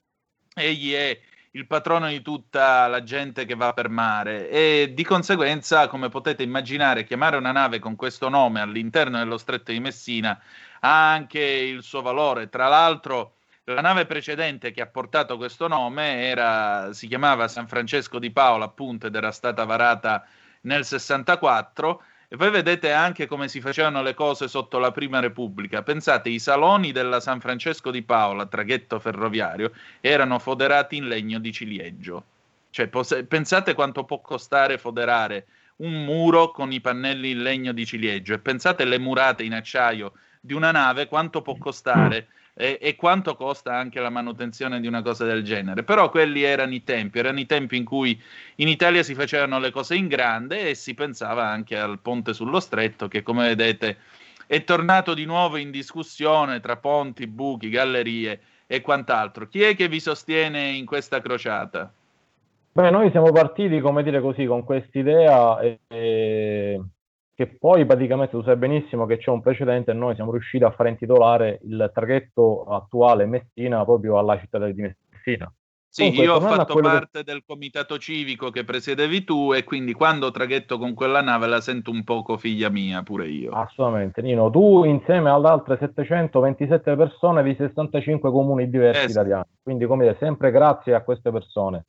egli è il patrono di tutta la gente che va per mare e di conseguenza, come potete immaginare, chiamare una nave con questo nome all'interno dello stretto di Messina ha anche il suo valore. Tra l'altro, la nave precedente che ha portato questo nome era, si chiamava San Francesco di Paola, appunto, ed era stata varata nel 64 e poi vedete anche come si facevano le cose sotto la Prima Repubblica. Pensate, i saloni della San Francesco di Paola, traghetto ferroviario, erano foderati in legno di ciliegio. Cioè, pos- pensate quanto può costare foderare un muro con i pannelli in legno di ciliegio e pensate le murate in acciaio di una nave, quanto può costare e, e, quanto costa anche la manutenzione di una cosa del genere. Però quelli erano i tempi, erano i tempi in cui in Italia si facevano le cose in grande e si pensava anche al ponte sullo stretto che come vedete è tornato di nuovo in discussione tra ponti, buchi, gallerie e quant'altro. Chi è che vi sostiene in questa crociata? Beh, noi siamo partiti, come dire così, con quest'idea e, e che poi praticamente tu sai benissimo che c'è un precedente e noi siamo riusciti a fare intitolare il traghetto attuale Messina proprio alla città di Messina. Sì, Comunque, io ho fatto parte che... del comitato civico che presiedevi tu e quindi quando traghetto con quella nave la sento un poco figlia mia, pure io. Assolutamente, Nino. Tu insieme ad altre 727 persone di 65 comuni diversi esatto. italiani. Quindi, come dire, sempre grazie a queste persone.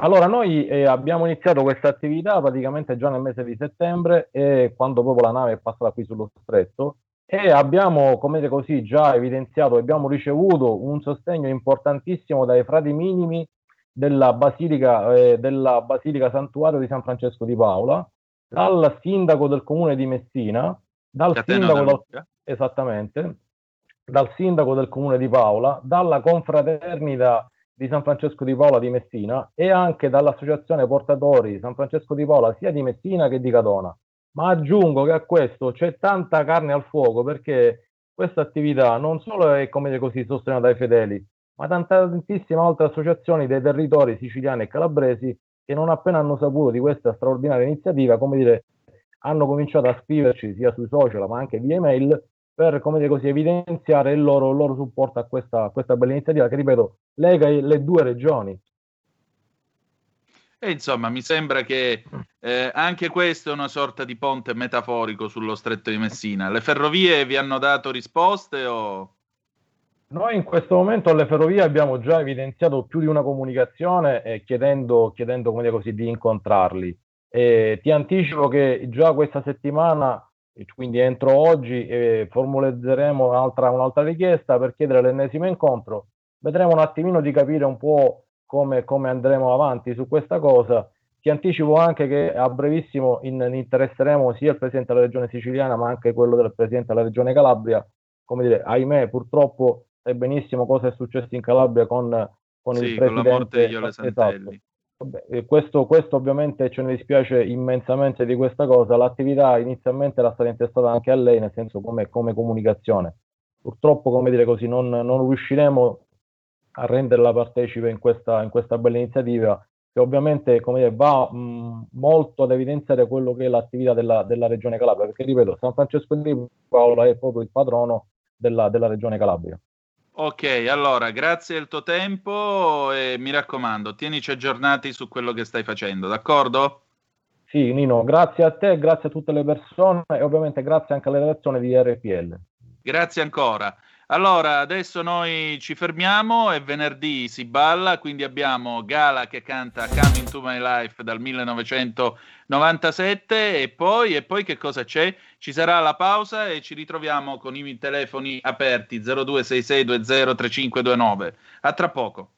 Allora, noi eh, abbiamo iniziato questa attività praticamente già nel mese di settembre, eh, quando proprio la nave è passata qui sullo stretto, e abbiamo, come dire così, già evidenziato, abbiamo ricevuto un sostegno importantissimo dai frati minimi della Basilica, eh, della Basilica Santuario di San Francesco di Paola, dal sindaco del comune di Messina, dal sindaco del, esattamente, dal sindaco del comune di Paola, dalla confraternita di San Francesco di Paola di Messina e anche dall'associazione portatori San Francesco di Paola sia di Messina che di Cadona. Ma aggiungo che a questo c'è tanta carne al fuoco perché questa attività non solo è come dire così sostenuta dai fedeli, ma tantissime altre associazioni dei territori siciliani e calabresi che non appena hanno saputo di questa straordinaria iniziativa, come dire, hanno cominciato a scriverci sia sui social ma anche via email per come dire così, evidenziare il loro, il loro supporto a questa, a questa, bella iniziativa che, ripeto, lega le due regioni. E insomma, mi sembra che eh, anche questo è una sorta di ponte metaforico sullo stretto di Messina. Le ferrovie vi hanno dato risposte o... Noi in questo momento alle ferrovie abbiamo già evidenziato più di una comunicazione eh, chiedendo, chiedendo come dire così, di incontrarli. E ti anticipo che già questa settimana quindi entro oggi eh, formuleremo un'altra, un'altra, richiesta per chiedere l'ennesimo incontro. Vedremo un attimino di capire un po' come, come andremo avanti su questa cosa. Ti anticipo anche che a brevissimo in, interesseremo sia il Presidente della Regione Siciliana ma anche quello del Presidente della Regione Calabria. Come dire, ahimè, purtroppo sai benissimo cosa è successo in Calabria con, con sì, il Presidente. Con la morte di Iole esatto. Santelli. Esatto Vabbè, questo, questo, ovviamente ce ne dispiace immensamente di questa cosa. L'attività inizialmente era stata intestata anche a lei, nel senso come, come comunicazione. Purtroppo, come dire così, non, non, riusciremo a renderla partecipe in questa, in questa bella iniziativa che ovviamente dire, va mh, molto ad evidenziare quello che è l'attività della, della, Regione Calabria, perché ripeto, San Francesco di Paola è proprio il patrono della, della Regione Calabria. Ok, allora grazie del tuo tempo e mi raccomando, tienici aggiornati su quello che stai facendo, d'accordo? Sì, Nino, grazie a te, grazie a tutte le persone e ovviamente grazie anche alla redazione di RPL. Grazie ancora. Allora, adesso noi ci fermiamo, è venerdì, si balla, quindi abbiamo Gala che canta Coming to My Life dal 1997 e poi, e poi che cosa c'è? Ci sarà la pausa e ci ritroviamo con i telefoni aperti 0266203529. A tra poco.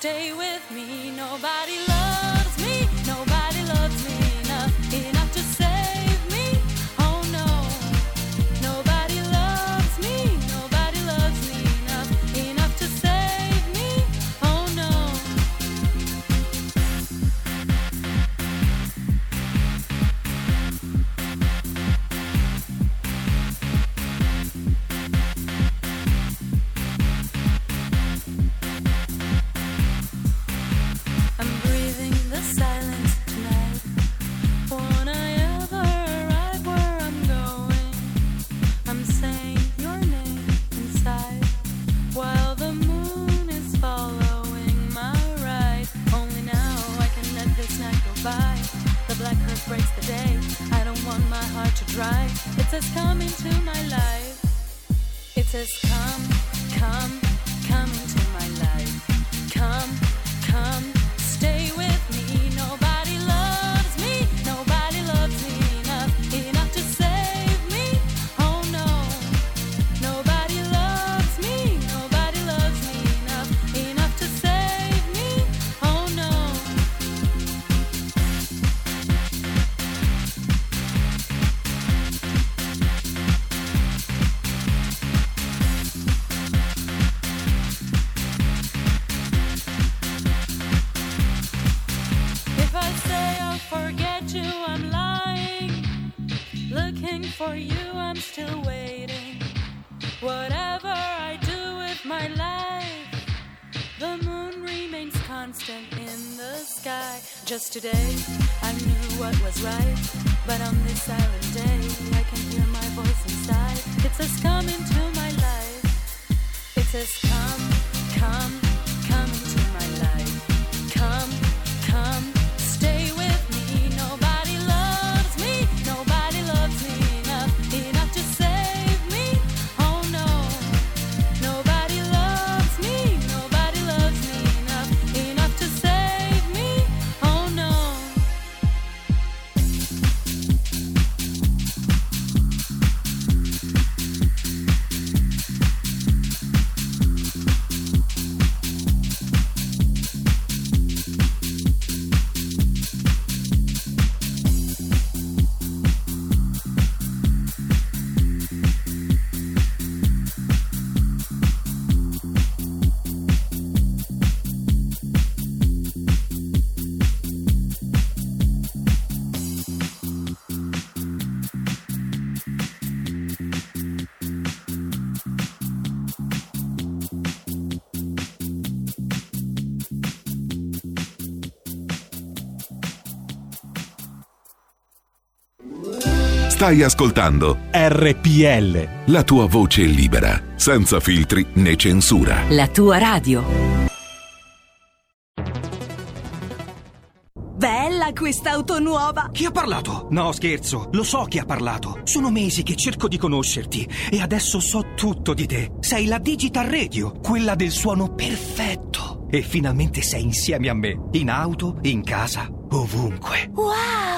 stay with today, Stai ascoltando RPL. la tua voce libera, senza filtri né censura. La tua radio. Bella quest'auto nuova! Chi ha parlato? No, scherzo, lo so chi ha parlato. Sono mesi che cerco di conoscerti e adesso so tutto di te. Sei la Digital Radio, quella del suono perfetto. E finalmente sei insieme a me, in auto, in casa, ovunque. Wow!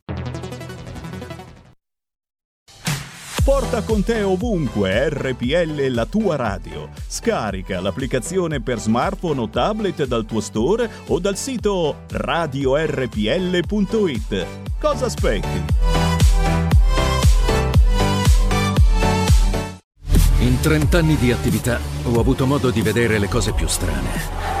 Porta con te ovunque RPL la tua radio. Scarica l'applicazione per smartphone o tablet dal tuo store o dal sito radiorpl.it. Cosa aspetti? In 30 anni di attività ho avuto modo di vedere le cose più strane.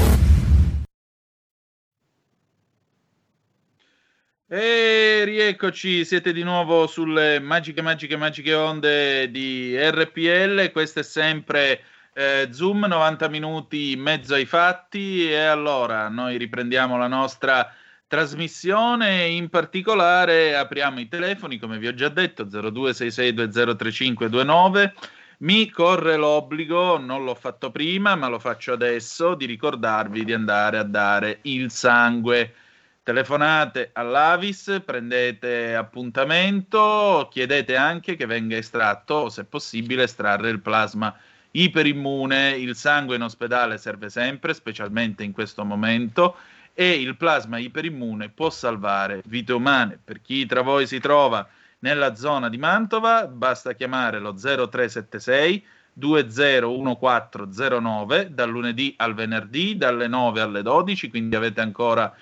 E rieccoci, siete di nuovo sulle magiche, magiche, magiche onde di RPL. Questo è sempre eh, Zoom, 90 minuti in mezzo ai fatti. E allora noi riprendiamo la nostra trasmissione. In particolare apriamo i telefoni, come vi ho già detto, 0266203529. Mi corre l'obbligo, non l'ho fatto prima, ma lo faccio adesso, di ricordarvi di andare a dare il sangue. Telefonate all'Avis, prendete appuntamento, chiedete anche che venga estratto, o se possibile, estrarre il plasma iperimmune. Il sangue in ospedale serve sempre, specialmente in questo momento, e il plasma iperimmune può salvare vite umane. Per chi tra voi si trova nella zona di Mantova, basta chiamare lo 0376 201409 dal lunedì al venerdì, dalle 9 alle 12, quindi avete ancora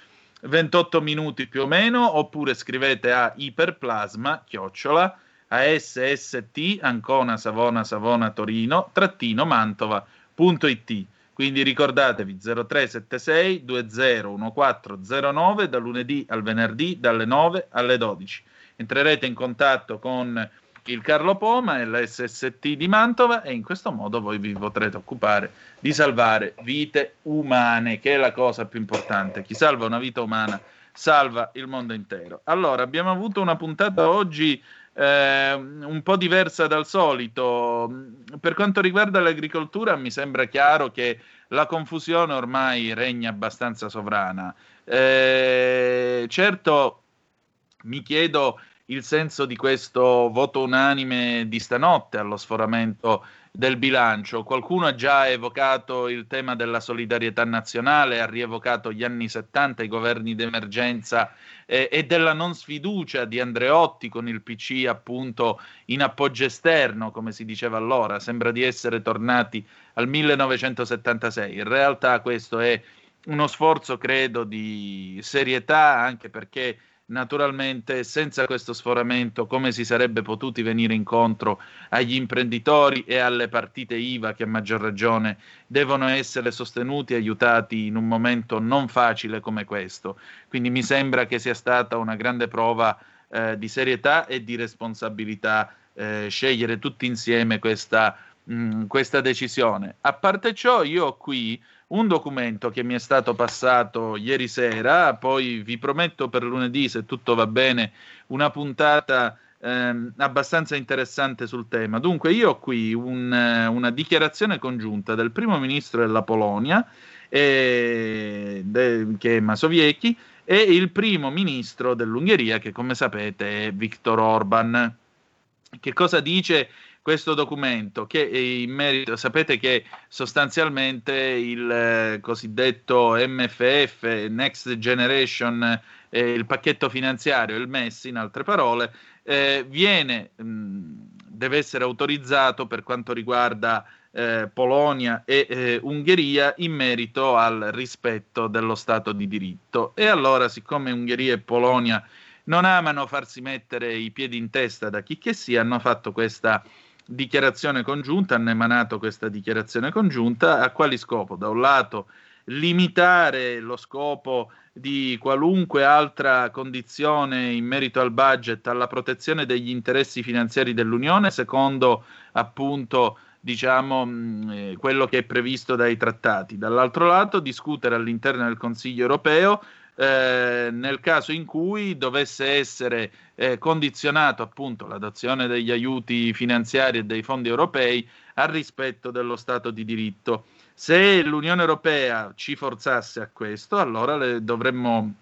28 minuti più o meno, oppure scrivete a iperplasma, chiocciola, a sst, Ancona, Savona, Savona, Torino, trattino, mantova.it. Quindi ricordatevi 0376 201409 da lunedì al venerdì dalle 9 alle 12. Entrerete in contatto con il Carlo Poma e la SST di Mantova e in questo modo voi vi potrete occupare di salvare vite umane, che è la cosa più importante. Chi salva una vita umana salva il mondo intero. Allora, abbiamo avuto una puntata oggi eh, un po' diversa dal solito. Per quanto riguarda l'agricoltura, mi sembra chiaro che la confusione ormai regna abbastanza sovrana. Eh, certo, mi chiedo il senso di questo voto unanime di stanotte allo sforamento del bilancio. Qualcuno ha già evocato il tema della solidarietà nazionale, ha rievocato gli anni 70, i governi d'emergenza eh, e della non sfiducia di Andreotti con il PC appunto in appoggio esterno, come si diceva allora. Sembra di essere tornati al 1976. In realtà questo è uno sforzo, credo, di serietà, anche perché naturalmente senza questo sforamento come si sarebbe potuti venire incontro agli imprenditori e alle partite IVA che a maggior ragione devono essere sostenuti e aiutati in un momento non facile come questo. Quindi mi sembra che sia stata una grande prova eh, di serietà e di responsabilità eh, scegliere tutti insieme questa, mh, questa decisione. A parte ciò, io qui un documento che mi è stato passato ieri sera, poi vi prometto per lunedì, se tutto va bene, una puntata ehm, abbastanza interessante sul tema. Dunque, io ho qui un, una dichiarazione congiunta del primo ministro della Polonia, eh, de, che è Masoviecki, e il primo ministro dell'Ungheria, che come sapete è Viktor Orban. Che cosa dice questo documento che in merito, sapete che sostanzialmente il eh, cosiddetto MFF, Next Generation, eh, il pacchetto finanziario, il MES in altre parole, eh, viene mh, deve essere autorizzato per quanto riguarda eh, Polonia e eh, Ungheria in merito al rispetto dello Stato di diritto. E allora, siccome Ungheria e Polonia non amano farsi mettere i piedi in testa da chi che sia, hanno fatto questa dichiarazione congiunta, hanno emanato questa dichiarazione congiunta, a quali scopo? Da un lato limitare lo scopo di qualunque altra condizione in merito al budget alla protezione degli interessi finanziari dell'Unione, secondo appunto diciamo mh, eh, quello che è previsto dai trattati. Dall'altro lato discutere all'interno del Consiglio europeo eh, nel caso in cui dovesse essere eh, condizionato appunto l'adozione degli aiuti finanziari e dei fondi europei al rispetto dello Stato di diritto. Se l'Unione Europea ci forzasse a questo, allora dovremmo,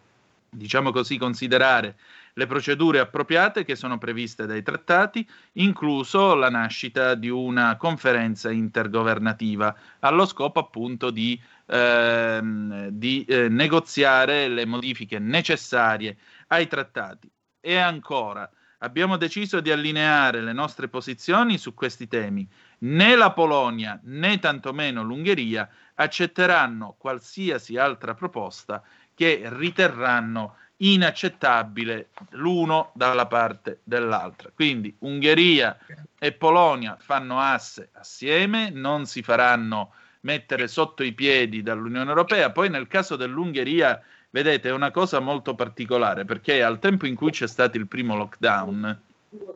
diciamo così, considerare le procedure appropriate che sono previste dai trattati, incluso la nascita di una conferenza intergovernativa, allo scopo appunto di, ehm, di eh, negoziare le modifiche necessarie ai trattati. E ancora, abbiamo deciso di allineare le nostre posizioni su questi temi. Né la Polonia né tantomeno l'Ungheria accetteranno qualsiasi altra proposta che riterranno inaccettabile l'uno dalla parte dell'altra. Quindi Ungheria e Polonia fanno asse assieme, non si faranno mettere sotto i piedi dall'Unione Europea. Poi nel caso dell'Ungheria, vedete, è una cosa molto particolare perché al tempo in cui c'è stato il primo lockdown,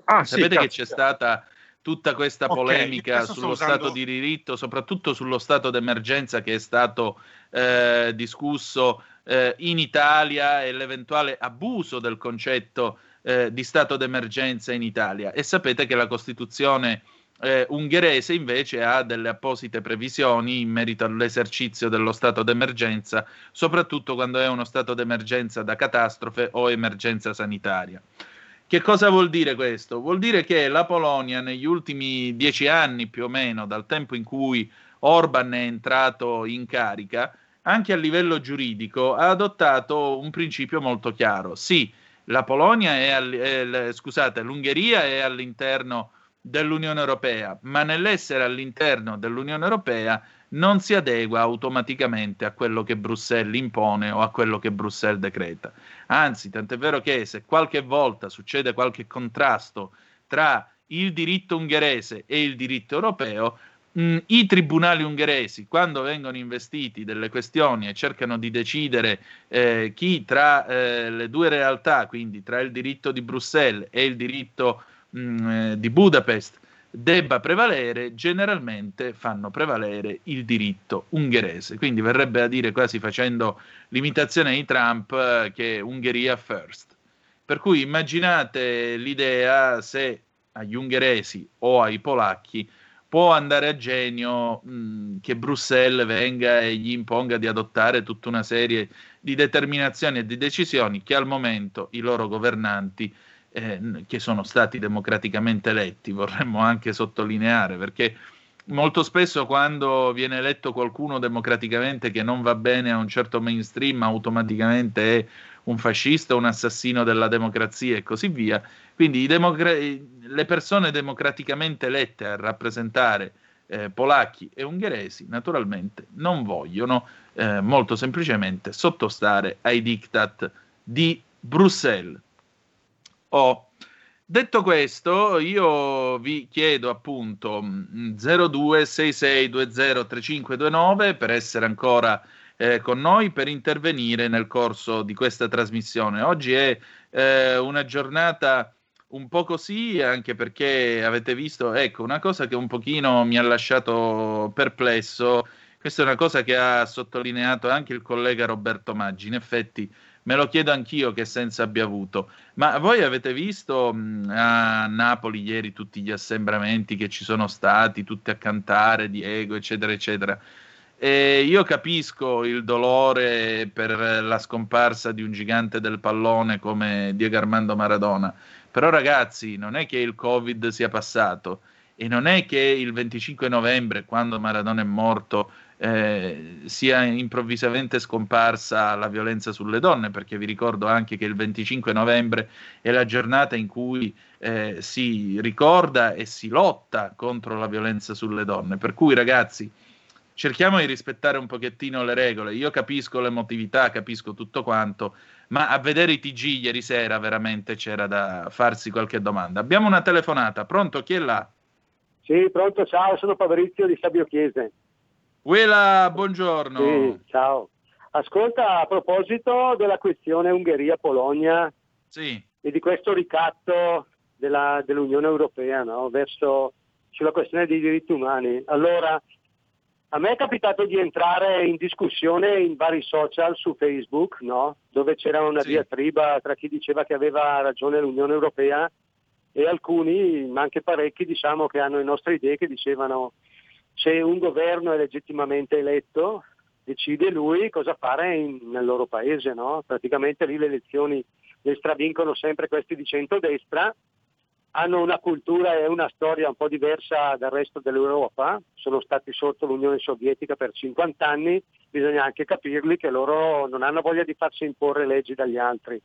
Ah, sapete sì, che c'è stata tutta questa Ok, polemica sullo usando- stato di diritto, soprattutto sullo stato d'emergenza che è stato eh, discusso eh, in Italia e l'eventuale abuso del concetto eh, di stato d'emergenza in Italia. E sapete che la Costituzione eh, ungherese invece ha delle apposite previsioni in merito all'esercizio dello stato d'emergenza, soprattutto quando è uno stato d'emergenza da catastrofe o emergenza sanitaria. Che cosa vuol dire questo? Vuol dire che la Polonia negli ultimi dieci anni più o meno, dal tempo in cui Orban è entrato in carica, anche a livello giuridico ha adottato un principio molto chiaro. Sì, la Polonia è, all- l- scusate, l'Ungheria è all'interno dell'Unione Europea, ma nell'essere all'interno dell'Unione Europea non si adegua automaticamente a quello che Bruxelles impone o a quello che Bruxelles decreta. Anzi, tant'è vero che se qualche volta succede qualche contrasto tra il diritto ungherese e il diritto europeo, mh, i tribunali ungheresi, quando vengono investiti delle questioni e cercano di decidere eh, chi tra eh, le due realtà, quindi tra il diritto di Bruxelles e il diritto mh, eh, di Budapest, debba prevalere, generalmente fanno prevalere il diritto ungherese. Quindi verrebbe a dire, quasi facendo l'imitazione di Trump, eh, che Ungheria first. Per cui immaginate l'idea se agli ungheresi o ai polacchi può andare a genio mh, che Bruxelles venga e gli imponga di adottare tutta una serie di determinazioni e di decisioni che al momento i loro governanti eh, che sono stati democraticamente eletti, vorremmo anche sottolineare, perché molto spesso quando viene eletto qualcuno democraticamente che non va bene a un certo mainstream, automaticamente è un fascista, un assassino della democrazia e così via. Quindi i democra- le persone democraticamente elette a rappresentare eh, polacchi e ungheresi naturalmente non vogliono eh, molto semplicemente sottostare ai diktat di Bruxelles. Oh. Detto questo, io vi chiedo appunto mh, 0266203529 per essere ancora eh, con noi per intervenire nel corso di questa trasmissione. Oggi è eh, una giornata un po' così, anche perché avete visto, ecco, una cosa che un pochino mi ha lasciato perplesso, questa è una cosa che ha sottolineato anche il collega Roberto Maggi, in effetti me lo chiedo anch'io che senso abbia avuto, ma voi avete visto mh, a Napoli ieri tutti gli assembramenti che ci sono stati, tutti a cantare, Diego, eccetera, eccetera. E io capisco il dolore per la scomparsa di un gigante del pallone come Diego Armando Maradona, però ragazzi, non è che il Covid sia passato e non è che il 25 novembre, quando Maradona è morto, eh, sia improvvisamente scomparsa la violenza sulle donne, perché vi ricordo anche che il 25 novembre è la giornata in cui eh, si ricorda e si lotta contro la violenza sulle donne. Per cui ragazzi, cerchiamo di rispettare un pochettino le regole. Io capisco l'emotività, capisco tutto quanto, ma a vedere i TG ieri sera veramente c'era da farsi qualche domanda. Abbiamo una telefonata, pronto? Chi è là? Sì, pronto, ciao, sono Fabrizio di Sabio Chiese. Uela, buongiorno. Sì, ciao. Ascolta, a proposito della questione Ungheria-Polonia sì. e di questo ricatto della- dell'Unione Europea no, verso, sulla questione dei diritti umani, allora a me è capitato di entrare in discussione in vari social su Facebook, no, dove c'era una diatriba tra chi diceva che aveva ragione l'Unione Europea e alcuni, ma anche parecchi, diciamo, che hanno le nostre idee che dicevano se un governo è legittimamente eletto decide lui cosa fare in- nel loro paese, no? Praticamente lì le elezioni le stravincono sempre questi di centrodestra, hanno una cultura e una storia un po' diversa dal resto dell'Europa, sono stati sotto l'Unione Sovietica per 50 anni, bisogna anche capirli che loro non hanno voglia di farsi imporre leggi dagli altri.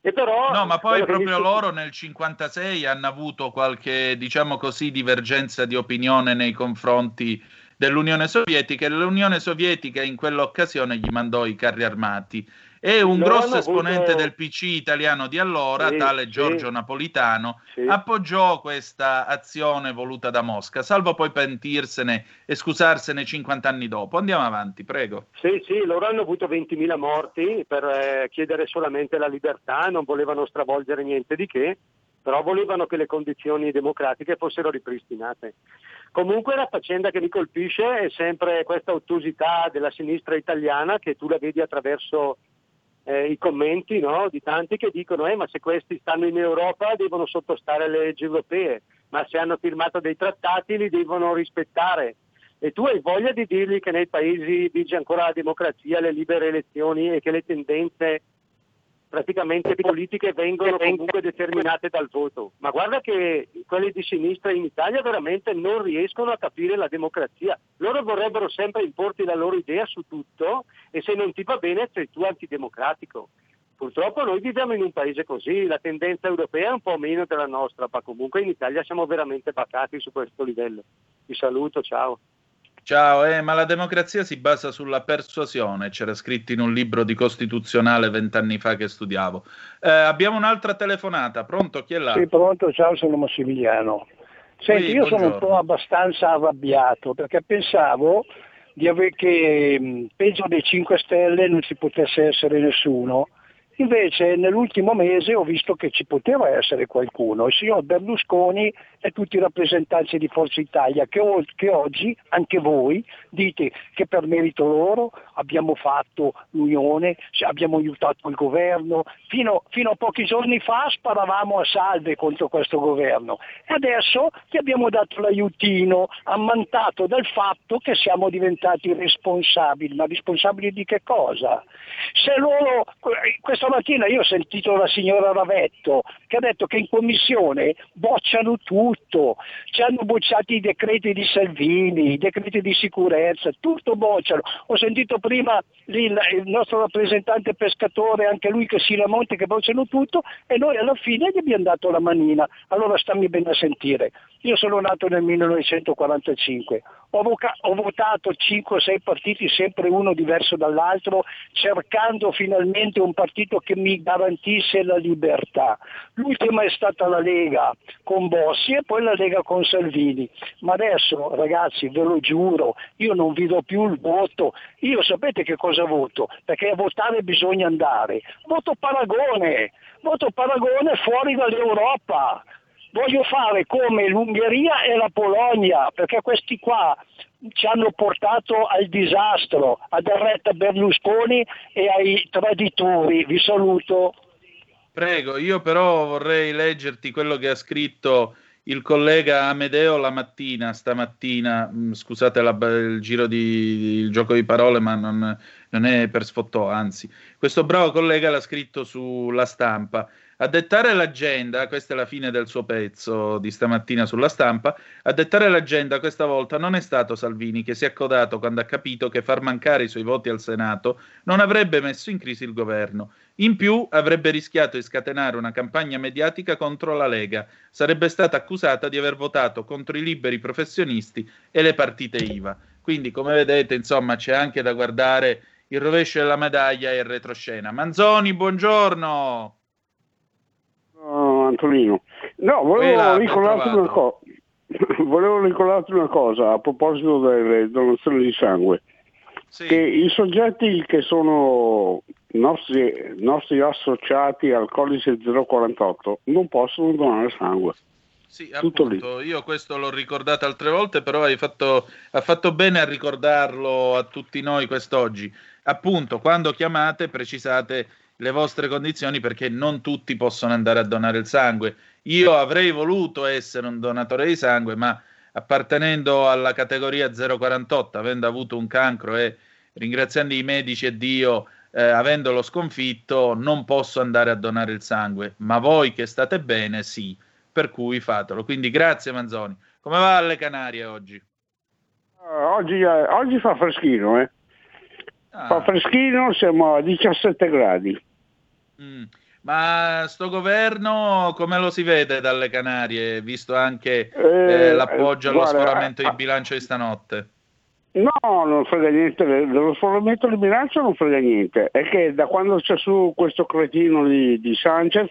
E però, No, ma poi proprio mi- loro nel 56 hanno avuto qualche, diciamo così, divergenza di opinione nei confronti dell'Unione Sovietica e l'Unione Sovietica in quell'occasione gli mandò i carri armati. E un grosso esponente avuto- del PC italiano di allora, Sì, tale sì. Giorgio Napolitano, Sì. appoggiò questa azione voluta da Mosca, salvo poi pentirsene e scusarsene 50 anni dopo. Andiamo avanti, prego. Sì, sì, loro hanno avuto 20.000 morti per eh, chiedere solamente la libertà, non volevano stravolgere niente di che, però volevano che le condizioni democratiche fossero ripristinate. Comunque la faccenda che mi colpisce è sempre questa ottusità della sinistra italiana che tu la vedi attraverso eh, i commenti no, di tanti che dicono eh, ma se questi stanno in Europa devono sottostare alle leggi europee, ma se hanno firmato dei trattati li devono rispettare. E tu hai voglia di dirgli che nei paesi vige ancora la democrazia, le libere elezioni e che le tendenze praticamente politiche vengono comunque determinate dal voto. Ma guarda che quelli di sinistra in Italia veramente non riescono a capire la democrazia. Loro vorrebbero sempre importi la loro idea su tutto e se non ti va bene sei tu antidemocratico. Purtroppo noi viviamo in un paese così, la tendenza europea è un po' meno della nostra, ma comunque in Italia siamo veramente bacati su questo livello. Ti saluto, ciao. Ciao, eh, ma la democrazia si basa sulla persuasione, c'era scritto in un libro di costituzionale vent'anni fa che studiavo. Eh, abbiamo un'altra telefonata, pronto? Chi è là? Sì, pronto, ciao, sono Massimiliano. Senti, Sì, io sono un po' abbastanza arrabbiato perché pensavo di aver che peggio dei 5 Stelle non ci potesse essere nessuno. Invece nell'ultimo mese ho visto che ci poteva essere qualcuno, il signor Berlusconi e tutti i rappresentanti di Forza Italia che, o- che oggi anche voi dite che per merito loro abbiamo fatto l'unione, abbiamo aiutato il governo, fino, fino a pochi giorni fa sparavamo a salve contro questo governo. E adesso gli abbiamo dato l'aiutino ammantato dal fatto che siamo diventati responsabili, ma responsabili di che cosa? Se loro, questa mattina io ho sentito la signora Ravetto che ha detto che in commissione bocciano tutto, ci hanno bocciato i decreti di Salvini, i decreti di sicurezza, tutto bocciano. Ho sentito prima il, il nostro rappresentante pescatore, anche lui che si lamenta che bocciano tutto e noi alla fine gli abbiamo dato la manina. Allora stammi bene a sentire. Io sono nato nel 1945, ho, voca- ho votato 5-6 partiti, sempre uno diverso dall'altro, cercando finalmente un partito che mi garantisse la libertà. L'ultima è stata la Lega con Bossi e poi la Lega con Salvini. Ma adesso ragazzi ve lo giuro, io non vi do più il voto. Io sapete che cosa voto? Perché a votare bisogna andare. Voto paragone, voto paragone fuori dall'Europa. Voglio fare come l'Ungheria e la Polonia, perché questi qua ci hanno portato al disastro, a Derretta Berlusconi e ai traditori. Vi saluto. Prego, io però vorrei leggerti quello che ha scritto il collega Amedeo la mattina, stamattina, mm, scusate la- il giro di il gioco di parole, ma non- non è per sfottò, anzi. Questo bravo collega l'ha scritto sulla stampa. A dettare l'agenda, questa è la fine del suo pezzo di stamattina sulla stampa, a dettare l'agenda questa volta non è stato Salvini che si è accodato quando ha capito che far mancare i suoi voti al Senato non avrebbe messo in crisi il governo. In più avrebbe rischiato di scatenare una campagna mediatica contro la Lega. Sarebbe stata accusata di aver votato contro i liberi professionisti e le partite IVA. Quindi, come vedete, insomma, c'è anche da guardare il rovescio della medaglia e il retroscena. Manzoni, buongiorno! No, Antonino. No, volevo ricordarti una cosa. Volevo ricordarti una cosa a proposito delle donazioni di sangue. Che i soggetti che sono nostri, nostri associati al codice 048 non possono donare sangue. Sì, Tutto lì. appunto, io questo l'ho ricordato altre volte, però hai fatto, ha fatto bene a ricordarlo a tutti noi quest'oggi. Appunto, quando chiamate, precisate le vostre condizioni perché non tutti possono andare a donare il sangue. Io avrei voluto essere un donatore di sangue, ma appartenendo alla categoria 048, avendo avuto un cancro e ringraziando i medici e Dio, eh, avendolo sconfitto, non posso andare a donare il sangue. Ma voi che state bene, sì, per cui fatelo. Quindi grazie Manzoni. Come va alle Canarie oggi? Eh, oggi, eh, oggi fa freschino, eh. Ah. Fa freschino, siamo a 17 gradi. Mm. Ma sto governo come lo si vede dalle Canarie, visto anche eh, Eh, l'appoggio allo guarda, sforamento di ah, bilancio di stanotte? No, non frega niente, de- dello sforamento di bilancio non frega niente, è che da quando c'è su questo cretino di, di Sanchez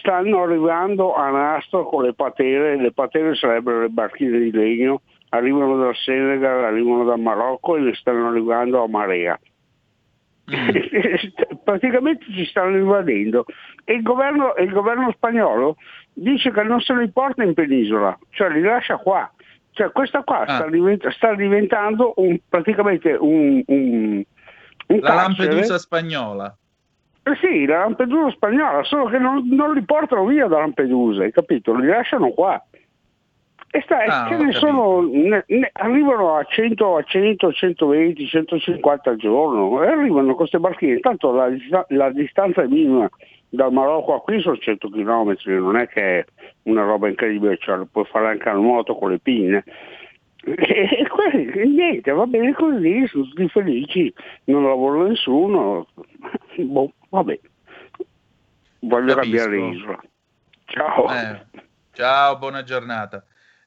stanno arrivando a nastro con le patere, le patere sarebbero le barchine di legno, arrivano dal Senegal, arrivano dal Marocco e ne stanno arrivando a marea. Praticamente ci stanno invadendo e il governo, il governo spagnolo dice che non se li porta in penisola, cioè li lascia qua. Cioè questa qua Ah. sta, divent- sta diventando un- praticamente un, un, un La carcere. Lampedusa spagnola. Eh sì, la Lampedusa spagnola, solo che non, non li portano via da Lampedusa, hai capito? Li lasciano qua. E sta, Ah, ce ne sono, ne- ne- arrivano a 100, a 100, 120, 150 al giorno e arrivano queste barchine. Tanto la, la distanza è minima dal Marocco a qui sono 100 km, non è che è una roba incredibile, cioè puoi fare anche a nuoto con le pinne. E, e que- e niente, va bene così, sono tutti felici, non lavora nessuno. Boh, vabbè. Voglio Capisco. cambiare isola. Ciao. Eh, ciao, buona giornata.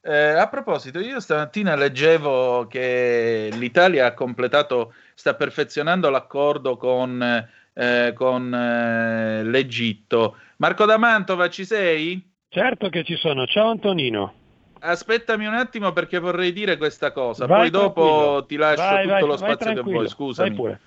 Eh, a proposito, io stamattina leggevo che l'Italia ha completato, sta perfezionando l'accordo con, eh, con eh, l'Egitto. Marco da Mantova, ci sei? Certo che ci sono, ciao Antonino. Aspettami un attimo perché vorrei dire questa cosa, Vai poi dopo ti lascio Vai, tutto vai, lo spazio che vuoi, scusami.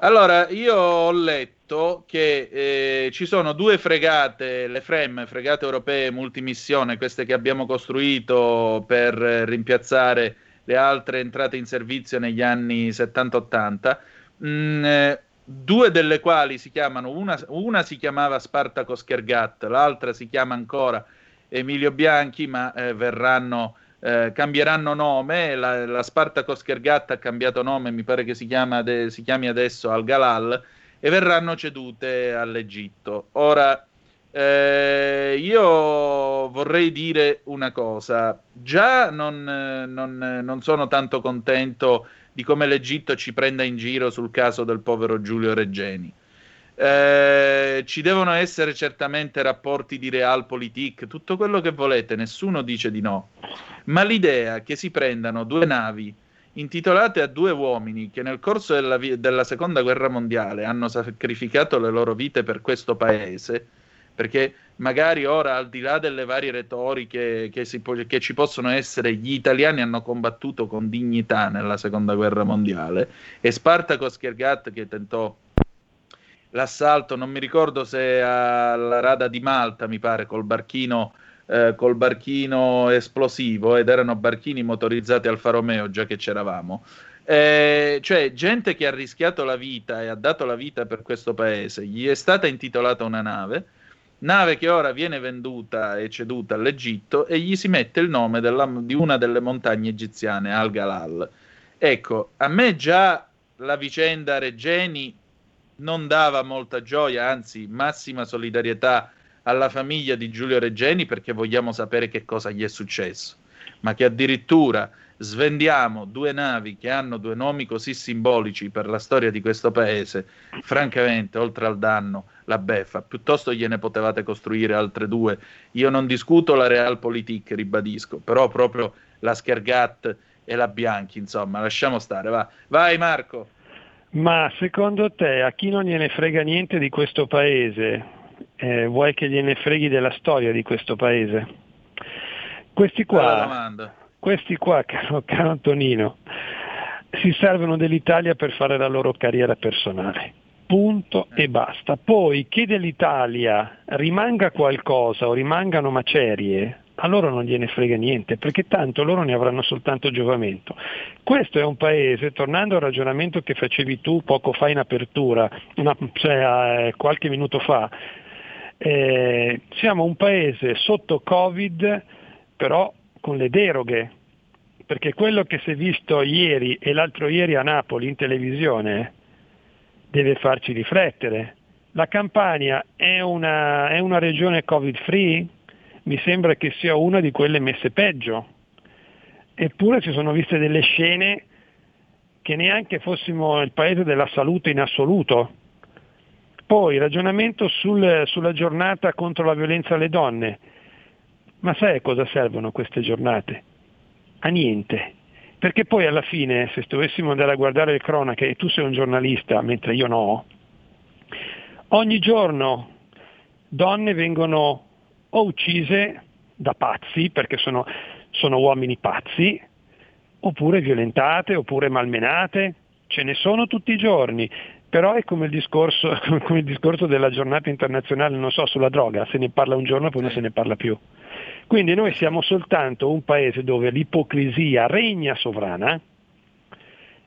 Allora, io ho letto che eh, ci sono due fregate, le FREM, fregate europee multimissione, queste che abbiamo costruito per rimpiazzare le altre entrate in servizio negli anni 70-80, mm, eh, due delle quali si chiamano, una, una si chiamava Spartaco Schergat, l'altra si chiama ancora Emilio Bianchi, ma eh, verranno eh, cambieranno nome, la, la Spartaco Schergatta ha cambiato nome, mi pare che si, chiama ade- si chiami adesso Al Galal, e verranno cedute all'Egitto. Ora, eh, io vorrei dire una cosa, già non, non, non sono tanto contento di come l'Egitto ci prenda in giro sul caso del povero Giulio Reggeni. Eh, ci devono essere certamente rapporti di realpolitik, tutto quello che volete, nessuno dice di no. Ma l'idea che si prendano due navi intitolate a due uomini che nel corso della, vi- della seconda guerra mondiale hanno sacrificato le loro vite per questo paese, perché magari ora, al di là delle varie retoriche che, po- che ci possono essere, gli italiani hanno combattuto con dignità nella seconda guerra mondiale e Spartaco Schergat che tentò l'assalto, non mi ricordo se alla rada di Malta, mi pare, col barchino, eh, col barchino esplosivo, ed erano barchini motorizzati Alfa Romeo, già che c'eravamo. Eh, cioè, gente che ha rischiato la vita e ha dato la vita per questo paese, gli è stata intitolata una nave, nave che ora viene venduta e ceduta all'Egitto e gli si mette il nome della- di una delle montagne egiziane, Al Galal. Ecco, a me già la vicenda Regeni non dava molta gioia, anzi massima solidarietà alla famiglia di Giulio Regeni perché vogliamo sapere che cosa gli è successo, ma che addirittura svendiamo due navi che hanno due nomi così simbolici per la storia di questo paese, francamente, oltre al danno, la beffa, piuttosto gliene potevate costruire altre due. Io non discuto la Realpolitik, ribadisco, però proprio la Schergat e la Bianchi, insomma, lasciamo stare, va. Vai Marco. Ma secondo te a chi non gliene frega niente di questo paese, eh, vuoi che gliene freghi della storia di questo paese? Questi qua, questi qua, caro, caro Antonino, si servono dell'Italia per fare la loro carriera personale. Punto e basta. Poi che dell'Italia rimanga qualcosa o rimangano macerie, a loro non gliene frega niente, perché tanto loro ne avranno soltanto giovamento. Questo è un paese, tornando al ragionamento che facevi tu poco fa in apertura, una- cioè eh, qualche minuto fa, eh, siamo un paese sotto Covid, però con le deroghe, perché quello che si è visto ieri e l'altro ieri a Napoli in televisione deve farci riflettere. La Campania è una, è una regione Covid free? Mi sembra che sia una di quelle messe peggio. Eppure si sono viste delle scene che neanche fossimo il paese della salute in assoluto. Poi ragionamento sul- sulla giornata contro la violenza alle donne. Ma sai a cosa servono queste giornate? A niente. Perché poi alla fine, se dovessimo andare a guardare le cronache e tu sei un giornalista, mentre io no, ogni giorno donne vengono o uccise da pazzi, perché sono, sono uomini pazzi, oppure violentate, oppure malmenate, ce ne sono tutti i giorni. Però è come il, discorso, come il discorso della giornata internazionale, non so, sulla droga, se ne parla un giorno e poi non se ne parla più. Quindi noi siamo soltanto un paese dove l'ipocrisia regna sovrana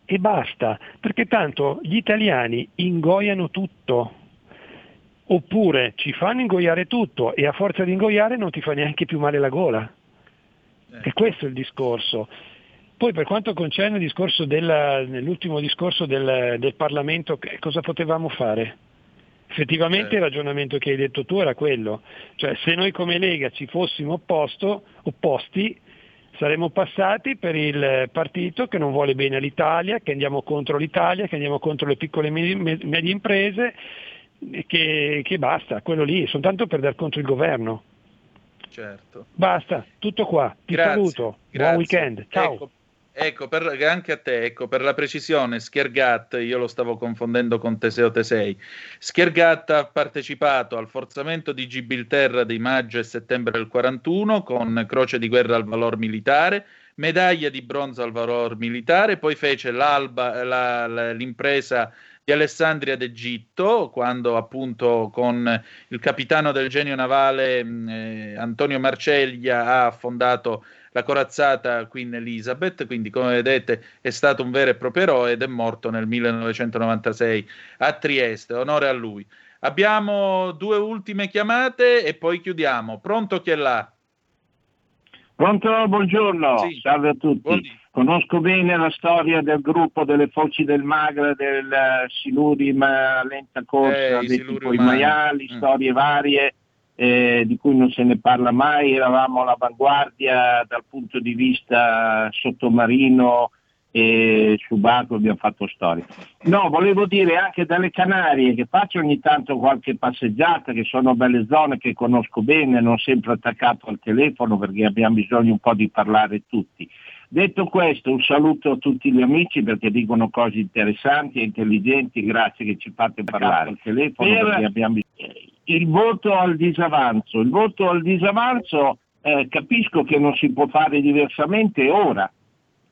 e basta, perché tanto gli italiani ingoiano tutto, oppure ci fanno ingoiare tutto e a forza di ingoiare non ti fa neanche più male la gola. E questo è il discorso. Poi per quanto concerne il discorso del, nell'ultimo discorso del, del Parlamento, cosa potevamo fare? Effettivamente il ragionamento che hai detto tu era quello, cioè se noi come Lega ci fossimo opposto, opposti saremmo passati per il partito che non vuole bene all'Italia, che andiamo contro l'Italia, che andiamo contro le piccole e medie, imprese, che, che basta, quello lì, soltanto per dar contro il governo. Certo. Basta, tutto qua. Ti Grazie, saluto, grazie. buon weekend, ciao. Ecco, ecco, per, anche a te, ecco, per la precisione, Schergat, io lo stavo confondendo con Teseo Tesei. Schergat ha partecipato al forzamento di Gibilterra di maggio e settembre del 41 con croce di guerra al valor militare, medaglia di bronzo al valor militare, poi fece la- la- l'impresa di Alessandria d'Egitto, quando appunto con il capitano del genio navale eh, Antonio Marceglia ha affondato la corazzata Queen Elizabeth, quindi come vedete è stato un vero e proprio eroe ed è morto nel 1996 a Trieste, onore a lui. Abbiamo due ultime chiamate e poi chiudiamo. Pronto chi è là? Pronto, buongiorno, Sì. salve a tutti. Conosco bene la storia del gruppo delle foci del Magra, del eh, Silurium eh, lenta corsa, Eh, dei tipo i maiali, Mm. storie varie eh, di cui non se ne parla mai, eravamo all'avanguardia dal punto di vista sottomarino e subacqueo abbiamo fatto storia. No, volevo dire anche dalle Canarie che faccio ogni tanto qualche passeggiata, che sono belle zone che conosco bene, non sempre attaccato al telefono perché abbiamo bisogno un po' di parlare tutti. Detto questo, un saluto a tutti gli amici perché dicono cose interessanti e intelligenti, grazie che ci fate parlare al telefono Per- perché abbiamo bisogno. Il voto al disavanzo, il voto al disavanzo eh, capisco che non si può fare diversamente ora,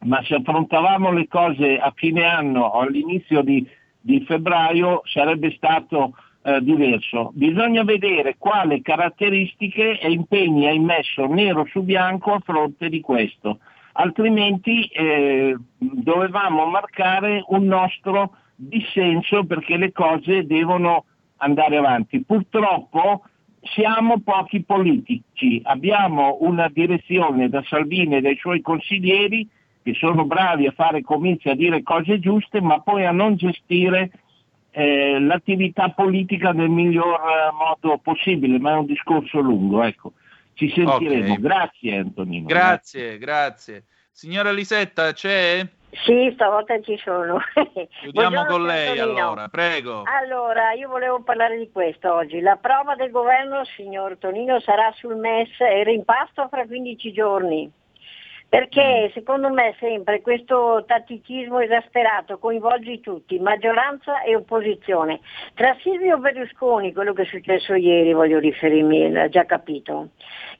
ma se affrontavamo le cose a fine anno o all'inizio di, di febbraio sarebbe stato eh, diverso. Bisogna vedere quale caratteristiche e impegni hai messo nero su bianco a fronte di questo, altrimenti eh, dovevamo marcare un nostro dissenso perché le cose devono andare avanti. Purtroppo siamo pochi politici, abbiamo una direzione da Salvini e dai suoi consiglieri che sono bravi a fare comizi a dire cose giuste, ma poi a non gestire eh, l'attività politica nel miglior eh, modo possibile, ma è un discorso lungo, ecco. Ci sentiremo. Ok. Grazie Antonino. Grazie, grazie. Signora Lisetta, c'è? Sì, stavolta ci sono. Chiudiamo con lei Antonino. allora, prego. Allora, io volevo parlare di questo oggi. La prova del governo, signor Tonino, sarà sul MES e rimpasto fra 15 giorni. Perché secondo me sempre questo tatticismo esasperato coinvolge tutti, maggioranza e opposizione. Tra Silvio Berlusconi, quello che è successo ieri, voglio riferirmi, l'ha già capito,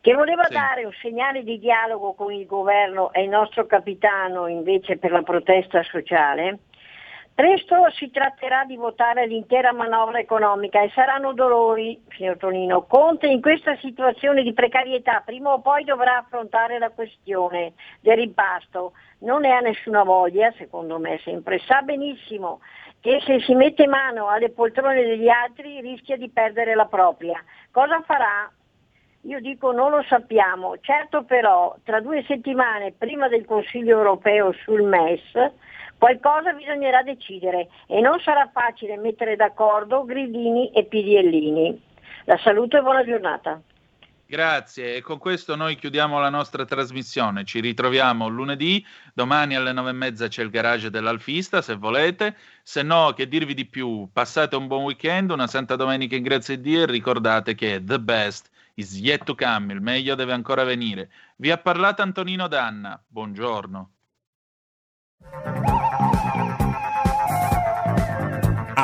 che voleva dare un segnale di dialogo con il governo e il nostro capitano invece per la protesta sociale, Presto si tratterà di votare l'intera manovra economica e saranno dolori, signor Tonino. Conte in questa situazione di precarietà prima o poi dovrà affrontare la questione del rimpasto. Non ne ha nessuna voglia, secondo me sempre. Sa benissimo che se si mette mano alle poltrone degli altri rischia di perdere la propria. Cosa farà? Io dico non lo sappiamo, certo però tra due settimane prima del Consiglio europeo sul MES qualcosa bisognerà decidere e non sarà facile mettere d'accordo Gridini e Pidiellini. La saluto e buona giornata. Grazie e con questo noi chiudiamo la nostra trasmissione. Ci ritroviamo lunedì, domani alle nove e mezza c'è il garage dell'Alfista se volete, se no che dirvi di più, passate un buon weekend, una Santa Domenica in grazia di Dio e ricordate che the best is yet to come, il meglio deve ancora venire. Vi ha parlato Antonino Danna, buongiorno.